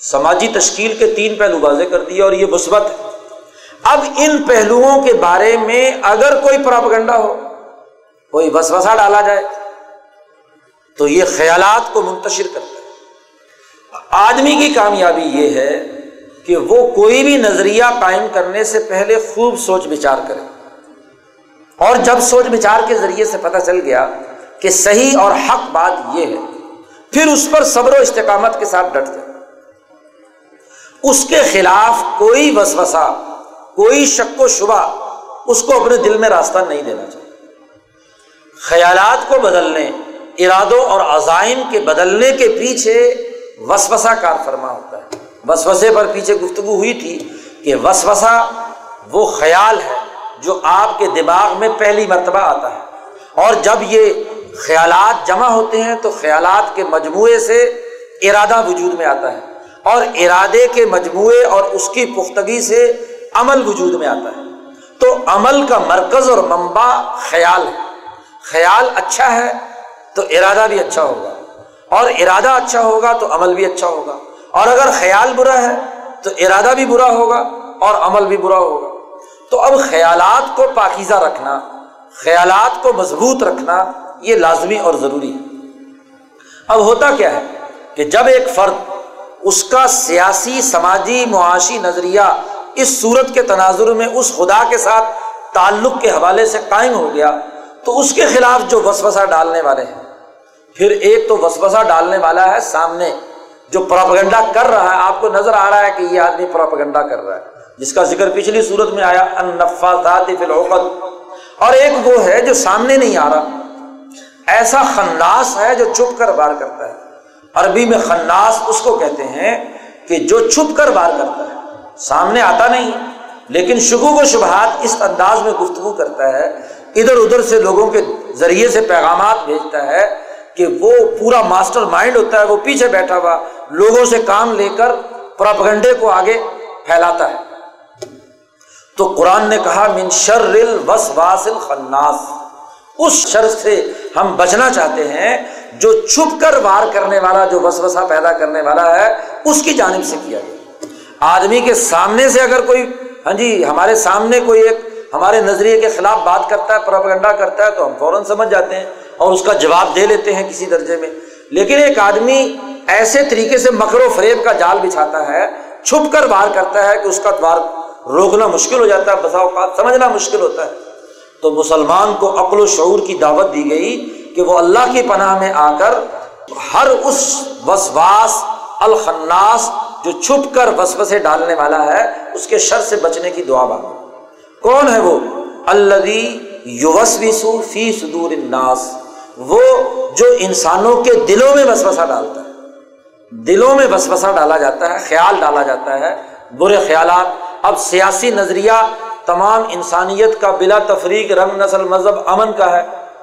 A: سماجی تشکیل کے تین پہلو واضح کر دیے اور یہ مثبت ہے۔ اب ان پہلوؤں کے بارے میں اگر کوئی پراپگنڈا ہو، کوئی وسوسہ ڈالا جائے، تو یہ خیالات کو منتشر کرتا ہے۔ آدمی کی کامیابی یہ ہے کہ وہ کوئی بھی نظریہ قائم کرنے سے پہلے خوب سوچ بچار کرے۔ اور جب سوچ بچار کے ذریعے سے پتہ چل گیا کہ صحیح اور حق بات یہ ہے، پھر اس پر صبر و استقامت کے ساتھ ڈٹ جائے۔ اس کے خلاف کوئی وسوسہ، کوئی شک و شبہ اس کو اپنے دل میں راستہ نہیں دینا چاہیے۔ خیالات کو بدلنے، ارادوں اور عزائم کے بدلنے کے پیچھے وسوسہ کار فرما ہوتا ہے۔ وسوسے پر پیچھے گفتگو ہوئی تھی کہ وسوسہ وہ خیال ہے جو آپ کے دماغ میں پہلی مرتبہ آتا ہے۔ اور جب یہ خیالات جمع ہوتے ہیں تو خیالات کے مجموعے سے ارادہ وجود میں آتا ہے۔ اور ارادے کے مجموعے اور اس کی پختگی سے عمل وجود میں آتا ہے۔ تو عمل کا مرکز اور منبع خیال ہے۔ خیال اچھا ہے تو ارادہ بھی اچھا ہوگا۔ اور ارادہ اچھا ہوگا تو عمل بھی اچھا ہوگا۔ اور اگر خیال برا ہے تو ارادہ بھی برا ہوگا اور عمل بھی برا ہوگا۔ تو اب خیالات کو پاکیزہ رکھنا، خیالات کو مضبوط رکھنا یہ لازمی اور ضروری ہے۔ اب ہوتا کیا ہے کہ جب ایک فرد اس کا سیاسی، سماجی، معاشی نظریہ اس صورت کے تناظر میں اس خدا کے ساتھ تعلق کے حوالے سے قائم ہو گیا تو اس کے خلاف جو وسوسہ ڈالنے والے ہیں پھر ایک تو وسوسہ ڈالنے والا ہے سامنے، جو پراپگنڈا کر رہا ہے، آپ کو نظر آ رہا ہے کہ یہ آدمی پراپگنڈا کر رہا ہے، جس کا ذکر پچھلی صورت میں آیا اور ایک وہ ہے جو سامنے نہیں آ رہا، ایسا خناس ہے جو چھپ کر بار کرتا ہے۔ عربی میں خناس اس کو کہتے ہیں کہ جو چھپ کر بار کرتا ہے، سامنے آتا نہیں، لیکن شگو و شبہات اس انداز میں گفتگو کرتا ہے، ادھر ادھر سے لوگوں کے ذریعے سے پیغامات بھیجتا ہے کہ وہ پورا ماسٹر مائنڈ ہوتا ہے، وہ پیچھے بیٹھا ہوا لوگوں سے کام لے کر پراپگنڈے کو آگے پھیلاتا ہے۔ تو قرآن نے کہا، من شر وس واسل خناس اس شر سے ہم بچنا چاہتے ہیں، جو چھپ کر وار کرنے والا، جو وس وسا پیدا کرنے والا ہے، اس کی جانب سے کیا گیا آدمی کے سامنے سے اگر کوئی ہاں جی ہمارے سامنے کوئی ایک، ہمارے نظریے کے خلاف بات کرتا ہے، پراپگنڈا کرتا ہے، تو ہم فوراً سمجھ جاتے ہیں۔ اور اس کا جواب دے لیتے ہیں کسی درجے میں۔ لیکن ایک آدمی ایسے طریقے سے مکر و فریب کا جال بچھاتا ہے، چھپ کر وار کرتا ہے کہ اس کا وار روکنا مشکل ہو جاتا ہے، بسا اوقات سمجھنا مشکل ہوتا ہے۔ تو مسلمان کو عقل و شعور کی دعوت دی گئی کہ وہ اللہ کی پناہ میں آ کر ہر اس وسواس الخناس جو چھپ کر وسوسے ڈالنے والا ہے، اس کے شر سے بچنے کی دعا مانگو۔ کون ہے وہ؟ یوسو فی صدور الناس۔ وہ جو انسانوں کے دلوں میں وسوسہ ڈالتا ہے۔ دلوں میں وسوسہ ڈالا جاتا ہے، خیال ڈالا جاتا ہے۔ برے خیالات۔ اب سیاسی نظریہ تمام انسانیت کا بلا تفریق رنگ، نسل، مذہب، امن کا ہے۔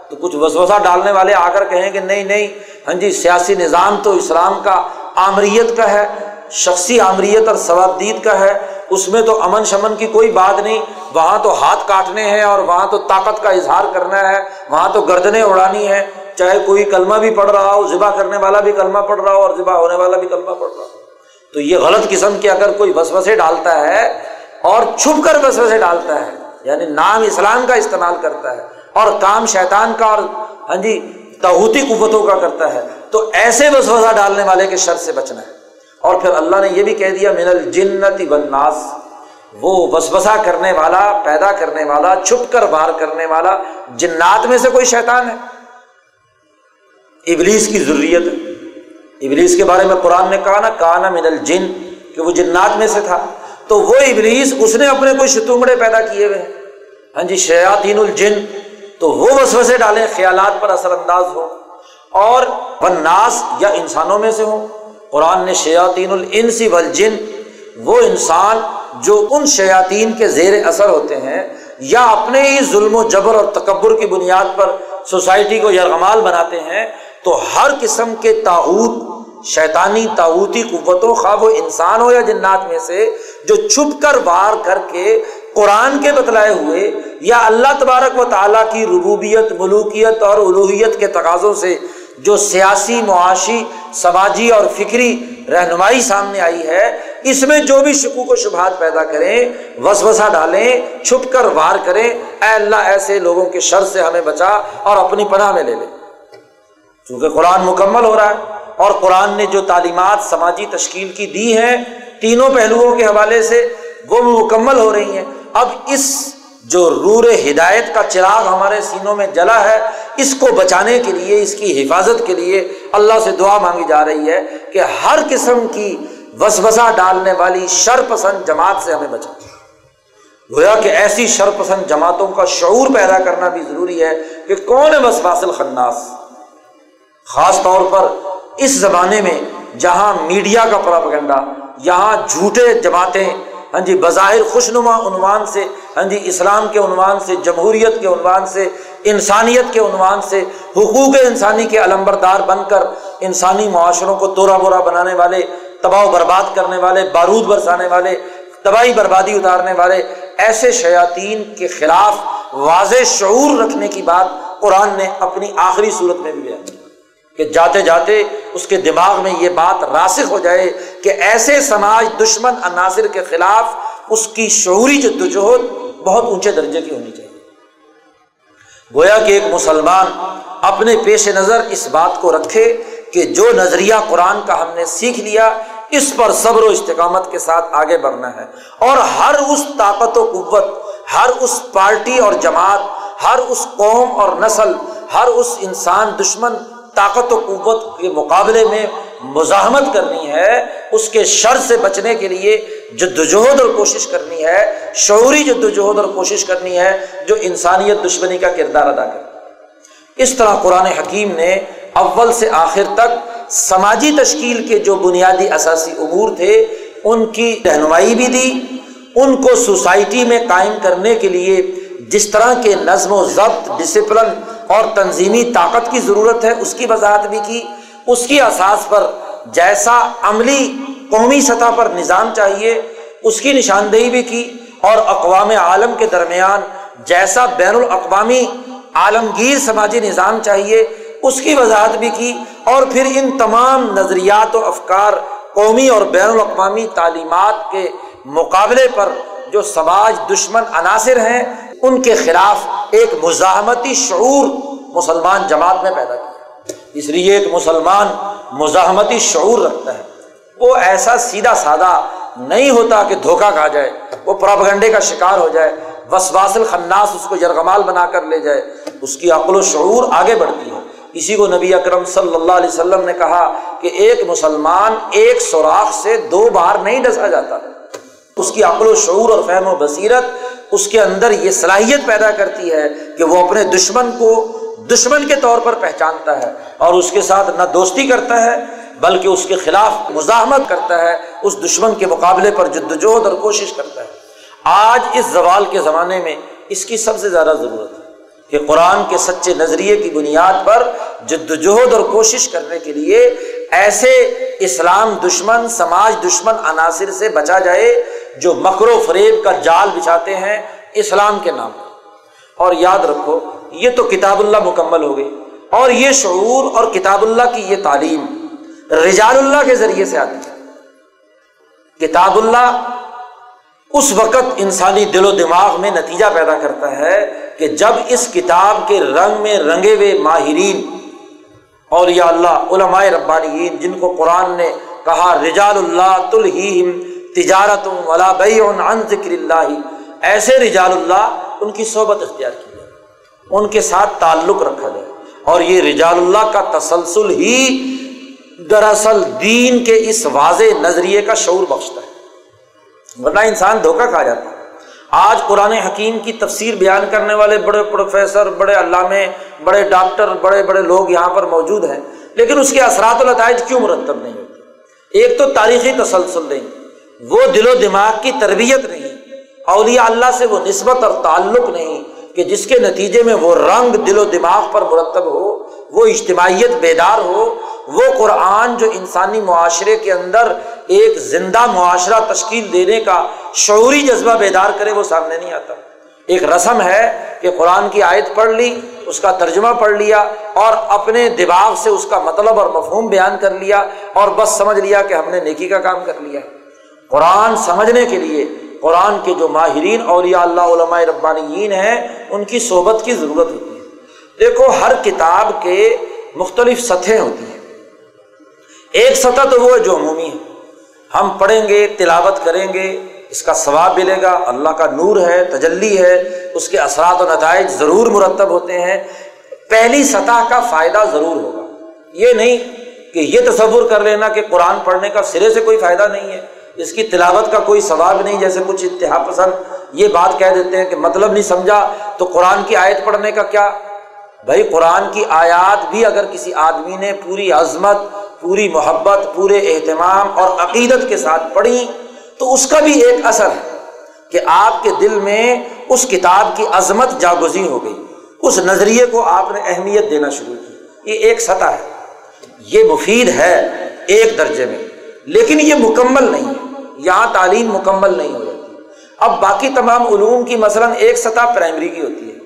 A: تو کچھ وسوسہ ڈالنے والے آ کر کہیں کہ نہیں نہیں۔ ہاں جی سیاسی نظام تو اسلام کا آمریت کا ہے، شخصی آمریت اور ثوابدید کا ہے۔ اس میں تو امن شمن کی کوئی بات نہیں۔ وہاں تو ہاتھ کاٹنے ہیں اور وہاں تو طاقت کا اظہار کرنا ہے، وہاں تو گردنیں اڑانی ہے چاہے کوئی کلمہ بھی پڑھ رہا ہو، ذبح کرنے والا بھی کلمہ پڑھ رہا ہو اور ذبح ہونے والا بھی کلمہ پڑھ رہا ہو۔ تو یہ غلط قسم کے اگر کوئی وسوسے ڈالتا ہے اور چھپ کر وسوسے ڈالتا ہے یعنی نام اسلام کا استعمال کرتا ہے اور کام شیطان کا اور ہاں جی تہوتی قوتوں کا کرتا ہے، تو ایسے وسوسہ ڈالنے والے کے شر سے بچنا ہے۔ اور پھر اللہ نے یہ بھی کہہ دیا، من الجنتی بنناس وہ وسوسہ کرنے والا، پیدا کرنے والا، چھپ کر بار کرنے والا جنات میں سے کوئی شیطان ہے؟ ابلیس کی ضروریت ہے ابلیس کے بارے میں قرآن نے کہا نا کہا من الجن، کہ وہ جنات میں سے تھا۔ تو وہ ابلیس، اس نے اپنے کوئی شتومڑے پیدا کیے ہوئے ہیں۔ ہاں جی شیاطین الجن۔ تو وہ وسوسے ڈالیں، خیالات پر اثر انداز ہو اور بنناس یا انسانوں میں سے ہوں۔ قرآن نے شیاطین الانسی والجن، وہ انسان جو ان شیاطین کے زیر اثر ہوتے ہیں یا اپنے ہی ظلم و جبر اور تکبر کی بنیاد پر سوسائٹی کو یرغمال بناتے ہیں، تو ہر قسم کے تعوت شیطانی تعوتی قوتوں خواہ وہ انسان ہو یا جنات میں سے، جو چھپ کر وار کر کے قرآن کے بتلائے ہوئے یا اللہ تبارک و تعالیٰ کی ربوبیت، ملوکیت اور الوحیت کے تقاضوں سے جو سیاسی، معاشی، سماجی اور فکری رہنمائی سامنے آئی ہے اس میں جو بھی شکوک و شبہات پیدا کریں، وسوسہ ڈالیں، چھپ کر وار کریں، اے اللہ ایسے لوگوں کے شر سے ہمیں بچا اور اپنی پناہ میں لے لے۔ چونکہ قرآن مکمل ہو رہا ہے اور قرآن نے جو تعلیمات سماجی تشکیل کی دی ہیں، تینوں پہلوؤں کے حوالے سے وہ مکمل ہو رہی ہیں۔ اب اس جو رور ہدایت کا چراغ ہمارے سینوں میں جلا ہے، اس کو بچانے کے لیے، اس کی حفاظت کے لیے اللہ سے دعا مانگی جا رہی ہے کہ ہر قسم کی وسوسہ ڈالنے والی شر پسند جماعت سے ہمیں بچا۔ گویا کہ ایسی شر پسند جماعتوں کا شعور پیدا کرنا بھی ضروری ہے کہ کون ہے وسواس الخناس؟ خاص طور پر اس زمانے میں جہاں میڈیا کا پراپگنڈا، یہاں جھوٹے جماعتیں ہاں جی بظاہر خوشنما عنوان سے ہاں جی اسلام کے عنوان سے، جمہوریت کے عنوان سے، انسانیت کے عنوان سے، حقوق انسانی کے علمبردار بن کر انسانی معاشروں کو توڑا بورا بنانے والے تباہ و برباد کرنے والے، بارود برسانے والے، تباہی بربادی اتارنے والے، ایسے شیاطین کے خلاف واضح شعور رکھنے کی بات قرآن نے اپنی آخری صورت میں بھی بیان کی۔ کہ جاتے جاتے اس کے دماغ میں یہ بات راسخ ہو جائے کہ ایسے سماج دشمن عناصر کے خلاف اس کی شعوری جدوجہد بہت اونچے درجے کی ہونی چاہیے۔ گویا کہ ایک مسلمان اپنے پیش نظر اس بات کو رکھے کہ جو نظریہ قرآن کا ہم نے سیکھ لیا، اس پر صبر و استقامت کے ساتھ آگے بڑھنا ہے۔ اور ہر اس طاقت و قوت، ہر اس پارٹی اور جماعت، ہر اس قوم اور نسل، ہر اس انسان، دشمن، طاقت و قوت کے مقابلے میں مزاحمت کرنی ہے، اس کے شر سے بچنے کے لیے جد وجہد اور کوشش کرنی ہے، شعوری جد وجہد اور کوشش کرنی ہے، جو انسانیت دشمنی کا کردار ادا کرے اس طرح قرآن حکیم نے اول سے آخر تک سماجی تشکیل کے جو بنیادی اثاثی امور تھے، ان کی رہنمائی بھی دی، ان کو سوسائٹی میں قائم کرنے کے لیے جس طرح کے نظم و ضبط ڈسپلن اور تنظیمی طاقت کی ضرورت ہے، اس کی وضاحت بھی کی۔ اس کی اساس پر جیسا عملی قومی سطح پر نظام چاہیے، اس کی نشاندہی بھی کی۔ اور اقوام عالم کے درمیان جیسا بین الاقوامی عالمگیر سماجی نظام چاہیے اس کی وضاحت بھی کی اور پھر ان تمام نظریات و افکار قومی اور بین الاقوامی تعلیمات کے مقابلے پر جو سماج دشمن عناصر ہیں، ان کے خلاف ایک مزاحمتی شعور مسلمان جماعت میں پیدا کیا۔ اس لیے ایک مسلمان مزاحمتی شعور رکھتا ہے۔ وہ ایسا سیدھا سادہ نہیں ہوتا کہ دھوکہ کھا جائے، وہ پراپگنڈے کا شکار ہو جائے، وسواس الخناس اس کو یرغمال بنا کر لے جائے، اس کی عقل و شعور آگے بڑھتی ہے اسی کو نبی اکرم صلی اللہ علیہ وسلم نے کہا کہ ایک مسلمان ایک سوراخ سے دو بار نہیں ڈسا جاتا۔ اس کی عقل و شعور اور فہم و بصیرت، اس کے اندر یہ صلاحیت پیدا کرتی ہے کہ وہ اپنے دشمن کو دشمن کے طور پر پہچانتا ہے اور اس کے ساتھ نہ دوستی کرتا ہے، بلکہ اس کے خلاف مزاحمت کرتا ہے، اس دشمن کے مقابلے پر جدوجہد اور کوشش کرتا ہے۔ آج اس زوال کے زمانے میں اس کی سب سے زیادہ ضرورت ہے۔ کہ قرآن کے سچے نظریے کی بنیاد پر جد وجہد اور کوشش کرنے کے لیے ایسے اسلام دشمن، سماج دشمن عناصر سے بچا جائے جو مکر و فریب کا جال بچھاتے ہیں اسلام کے نام پر۔ اور یاد رکھو، یہ تو کتاب اللہ مکمل ہو گئی۔ اور یہ شعور اور کتاب اللہ کی یہ تعلیم رجال اللہ کے ذریعے سے آتی ہے۔ کتاب اللہ اس وقت انسانی دل و دماغ میں نتیجہ پیدا کرتا ہے کہ جب اس کتاب کے رنگ میں رنگے ہوئے ماہرین اور یا اللہ علماء ربانیین جن کو قرآن نے کہا، رجال اللہ تل ہی تجارت ولا عن ذکر اللہ، ایسے رجال اللہ ان کی صحبت اختیار کی جائے، ان کے ساتھ تعلق رکھا جائے۔ اور یہ رجال اللہ کا تسلسل ہی دراصل دین کے اس واضح نظریے کا شعور بخشتا ہے۔ ورنہ انسان دھوکہ کھا جاتا ہے۔ آج قرآن حکیم کی تفسیر بیان کرنے والے بڑے پروفیسر، بڑے علامے، بڑے ڈاکٹر، بڑے بڑے لوگ یہاں پر موجود ہیں، لیکن اس کے اثرات الطائج کیوں مرتب نہیں ہوتے؟ ایک تو تاریخی تسلسل نہیں، وہ دل و دماغ کی تربیت نہیں، اولیاء اللہ سے وہ نسبت اور تعلق نہیں کہ جس کے نتیجے میں وہ رنگ دل و دماغ پر مرتب ہو وہ اجتماعیت بیدار ہو، وہ قرآن جو انسانی معاشرے کے اندر ایک زندہ معاشرہ تشکیل دینے کا شعوری جذبہ بیدار کرے، وہ سامنے نہیں آتا۔ ایک رسم ہے کہ قرآن کی آیت پڑھ لی، اس کا ترجمہ پڑھ لیا اور اپنے دماغ سے اس کا مطلب اور مفہوم بیان کر لیا اور بس سمجھ لیا کہ ہم نے نیکی کا کام کر لیا قرآن سمجھنے کے لیے، قرآن کے جو ماہرین اولیاء اللہ، علماء ربانیین ہیں، ان کی صحبت کی ضرورت ہوتی ہے۔ دیکھو، ہر کتاب کے مختلف سطحیں ہوتی ہیں۔ ایک سطح تو وہ جو عمومی ہے۔ ہم پڑھیں گے، تلاوت کریں گے، اس کا ثواب ملے گا۔ اللہ کا نور ہے، تجلی ہے، اس کے اثرات و نتائج ضرور مرتب ہوتے ہیں۔ پہلی سطح کا فائدہ ضرور ہوگا۔ یہ نہیں کہ یہ تصور کر لینا کہ قرآن پڑھنے کا سرے سے کوئی فائدہ نہیں ہے۔ اس کی تلاوت کا کوئی ثواب نہیں، جیسے کچھ اتہا پسند یہ بات کہہ دیتے ہیں کہ مطلب نہیں سمجھا تو قرآن کی آیت پڑھنے کا کیا بھائی قرآن کی آیات بھی اگر کسی آدمی نے پوری عظمت، پوری محبت، پورے اہتمام اور عقیدت کے ساتھ پڑھی، تو اس کا بھی ایک اثر ہے کہ آپ کے دل میں اس کتاب کی عظمت جاگزی ہو گئی۔ اس نظریے کو آپ نے اہمیت دینا شروع کی۔ یہ ایک سطح ہے۔ یہ مفید ہے ایک درجے میں۔ لیکن یہ مکمل نہیں ہے۔ یہاں تعلیم مکمل نہیں ہو جاتی۔ اب باقی تمام علوم کی مثلاً ایک سطح پرائمری کی ہوتی ہے۔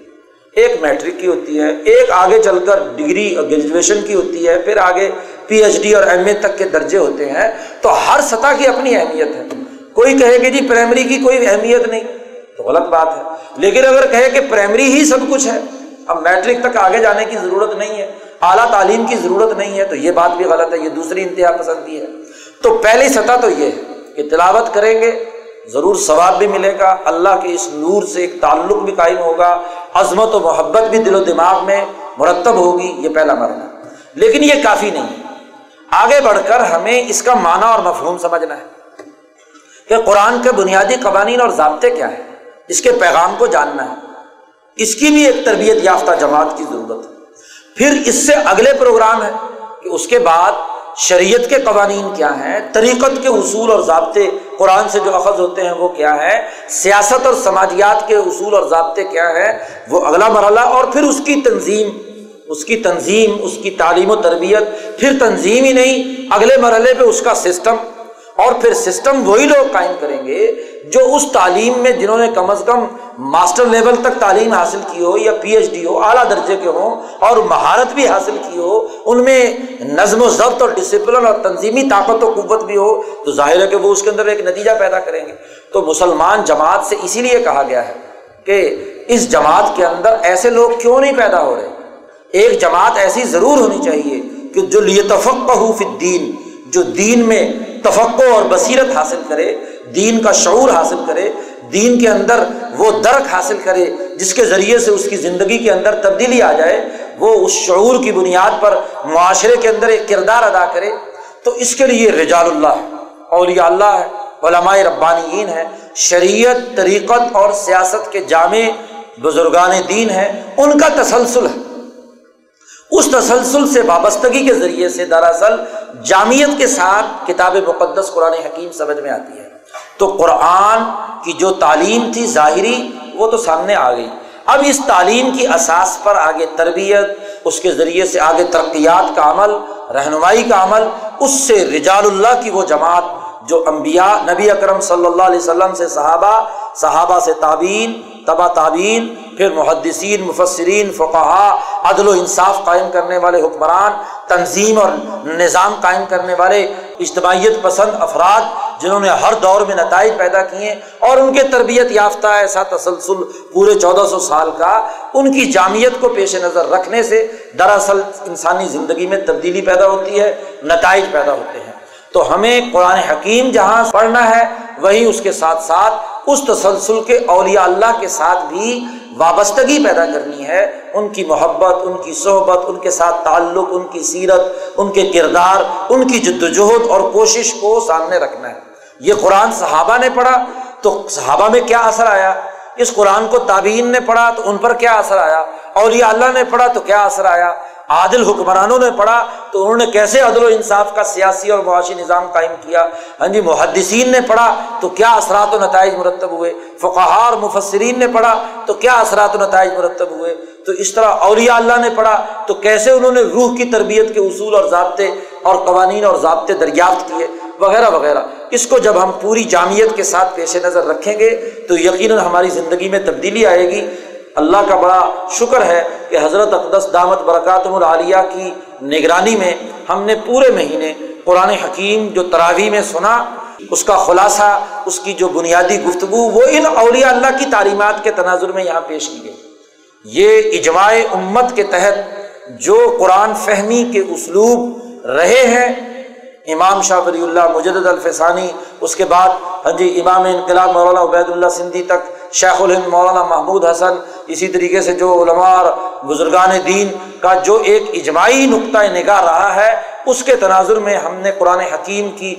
A: ایک میٹرک کی ہوتی ہے، ایک آگے چل کر ڈگری گریجویشن کی ہوتی ہے، پھر آگے پی ایچ ڈی اور ایم اے تک کے درجے ہوتے ہیں۔ تو ہر سطح کی اپنی اہمیت ہے۔ کوئی کہے کہ جی پرائمری کی کوئی اہمیت نہیں، تو غلط بات ہے۔ لیکن اگر کہے کہ پرائمری ہی سب کچھ ہے، اب میٹرک تک آگے جانے کی ضرورت نہیں ہے، اعلیٰ تعلیم کی ضرورت نہیں ہے، تو یہ بات بھی غلط ہے، یہ دوسری انتہا پسندی ہے۔ تو پہلی سطح تو یہ ہے کہ تلاوت کریں گے ضرور ثواب بھی ملے گا۔ اللہ کے اس نور سے ایک تعلق بھی قائم ہوگا۔ عظمت و محبت بھی دل و دماغ میں مرتب ہوگی، یہ پہلا مرحلہ۔ لیکن یہ کافی نہیں آگے بڑھ کر ہمیں اس کا معنی اور مفہوم سمجھنا ہے کہ قرآن کے بنیادی قوانین اور ضابطے کیا ہیں۔ اس کے پیغام کو جاننا ہے۔ اس کی بھی ایک تربیت یافتہ جماعت کی ضرورت ہے۔ پھر اس سے اگلے پروگرام ہے کہ اس کے بعد شریعت کے قوانین کیا ہیں، طریقت کے اصول اور ضابطے قرآن سے جو اخذ ہوتے ہیں وہ کیا ہے؟ سیاست اور سماجیات کے اصول اور ضابطے کیا ہیں؟ وہ اگلا مرحلہ اور پھر اس کی تنظیم، اس کی تنظیم، اس کی تعلیم و تربیت، پھر تنظیم ہی نہیں، اگلے مرحلے پہ اس کا سسٹم اور پھر سسٹم وہی لوگ قائم کریں گے جو اس تعلیم میں جنہوں نے کم از کم ماسٹر لیول تک تعلیم حاصل کی ہو یا پی ایچ ڈی ہو، اعلیٰ درجے کے ہوں اور مہارت بھی حاصل کی ہو، ان میں نظم و ضبط اور ڈسپلن اور تنظیمی طاقت و قوت بھی ہو، تو ظاہر ہے کہ وہ اس کے اندر ایک نتیجہ پیدا کریں گے۔ تو مسلمان جماعت سے اسی لیے کہا گیا ہے کہ اس جماعت کے اندر ایسے لوگ کیوں نہیں پیدا ہو رہے؟ ایک جماعت ایسی ضرور ہونی چاہیے کہ جو لیے فی الدین جو دین میں تفقع اور بصیرت حاصل کرے دین کا شعور حاصل کرے، دین کے اندر وہ درک حاصل کرے جس کے ذریعے سے اس کی زندگی کے اندر تبدیلی آ جائے، وہ اس شعور کی بنیاد پر معاشرے کے اندر ایک کردار ادا کرے۔ تو اس کے لیے رجال اللہ ہے اولیاء اللہ ہے علماء ربانیین ہے شریعت، طریقت اور سیاست کے جامع بزرگان دین ہیں، ان کا تسلسل ہے۔ اس تسلسل سے وابستگی کے ذریعے سے دراصل جامعت کے ساتھ کتاب مقدس قرآن حکیم سمجھ میں آتی ہے۔ تو قرآن کی جو تعلیم تھی ظاہری، وہ تو سامنے آ گئی۔ اب اس تعلیم کی اساس پر آگے تربیت، اس کے ذریعے سے آگے ترقیات کا عمل، رہنمائی کا عمل، اس سے رجال اللہ کی وہ جماعت جو انبیاء، نبی اکرم صلی اللہ علیہ وسلم سے صحابہ صحابہ سے تعبین تبا تعبین پھر محدثین، مفسرین، فقہا، عدل و انصاف قائم کرنے والے حکمران، تنظیم اور نظام قائم کرنے والے اجتماعیت پسند افراد جنہوں نے ہر دور میں نتائج پیدا کیے اور ان کے تربیت یافتہ ایسا تسلسل پورے چودہ سو سال کا ان کی جامعت کو پیش نظر رکھنے سے دراصل انسانی زندگی میں تبدیلی پیدا ہوتی ہے، نتائج پیدا ہوتے ہیں۔ تو ہمیں قرآن حکیم جہاں پڑھنا ہے وہی اس کے ساتھ ساتھ اس تسلسل کے اولیاء اللہ کے ساتھ بھی وابستگی پیدا کرنی ہے۔ ان کی محبت، ان کی صحبت، ان کے ساتھ تعلق، ان کی سیرت، ان کے کردار، ان کی جد وجہد اور کوشش کو سامنے رکھنا ہے۔ یہ قرآن صحابہ نے پڑھا۔ تو صحابہ میں کیا اثر آیا؟ اس قرآن کو تابعین نے پڑھا تو ان پر کیا اثر آیا؟ اولیاء اللہ نے پڑھا تو کیا اثر آیا؟ عادل حکمرانوں نے پڑھا تو انہوں نے کیسے عدل و انصاف کا سیاسی اور معاشی نظام قائم کیا؟ ہاں جی محدثین نے پڑھا تو کیا اثرات و نتائج مرتب ہوئے؟ فقہار مفسرین نے پڑھا تو کیا اثرات و نتائج مرتب ہوئے؟ تو اس طرح اولیاء اللہ نے پڑھا تو کیسے انہوں نے روح کی تربیت کے اصول اور ضابطے اور قوانین اور ضابطے دریافت کیے؟ وغیرہ وغیرہ۔ اس کو جب ہم پوری جامعت کے ساتھ پیش نظر رکھیں گے تو یقیناً ہماری زندگی میں تبدیلی آئے گی۔ اللہ کا بڑا شکر ہے کہ حضرت اقدس دامت برکاتم العالیہ کی نگرانی میں ہم نے پورے مہینے قرآن حکیم جو تراوی میں سنا، اس کا خلاصہ، اس کی جو بنیادی گفتگو، وہ ان اولیاء اللہ کی تعلیمات کے تناظر میں یہاں پیش کی گئی۔ یہ اجماع امت کے تحت جو قرآن فہمی کے اسلوب رہے ہیں، امام شاہ ولی اللہ مجد الفسانی، اس کے بعد ہاں جی امام انقلاب مولانا عبید اللہ سندھی تک شیخ الہند مولانا محمود حسن، اسی طریقے سے جو علماء اور بزرگان دین کا جو ایک اجماعی نقطۂ نگاہ رہا ہے، اس کے تناظر میں ہم نے قرآن حکیم کی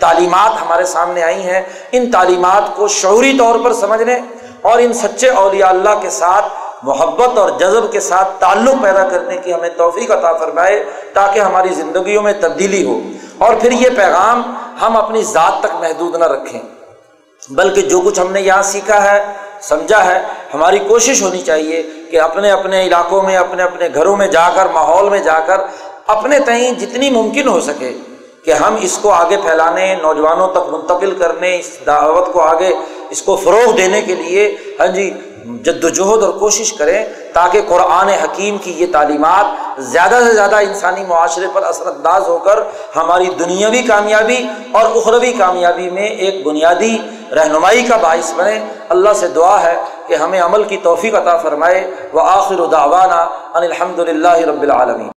A: تعلیمات ہمارے سامنے آئی ہیں۔ ان تعلیمات کو شعوری طور پر سمجھنے اور ان سچے اولیاء اللہ کے ساتھ محبت اور جذب کے ساتھ تعلق پیدا کرنے کی ہمیں توفیق عطا فرمائے تاکہ ہماری زندگیوں میں تبدیلی ہو۔ اور پھر یہ پیغام ہم اپنی ذات تک محدود نہ رکھیں۔ بلکہ جو کچھ ہم نے یہاں سیکھا ہے، سمجھا ہے، ہماری کوشش ہونی چاہیے کہ اپنے اپنے علاقوں میں، اپنے اپنے گھروں میں جا کر، ماحول میں جا کر اپنے تئیں جتنی ممکن ہو سکے کہ ہم اس کو آگے پھیلانے، نوجوانوں تک منتقل کرنے، اس دعوت کو آگے، اس کو فروغ دینے کے لیے ہاں جی جد وجہد اور کوشش کریں تاکہ قرآن حکیم کی یہ تعلیمات زیادہ سے زیادہ انسانی معاشرے پر اثر انداز ہو کر ہماری دنیاوی کامیابی اور اخروی کامیابی میں ایک بنیادی رہنمائی کا باعث بنے۔ اللہ سے دعا ہے کہ ہمیں عمل کی توفیق عطا فرمائے۔ وہ آخر دعوانا ان الحمد للہ رب العالمین۔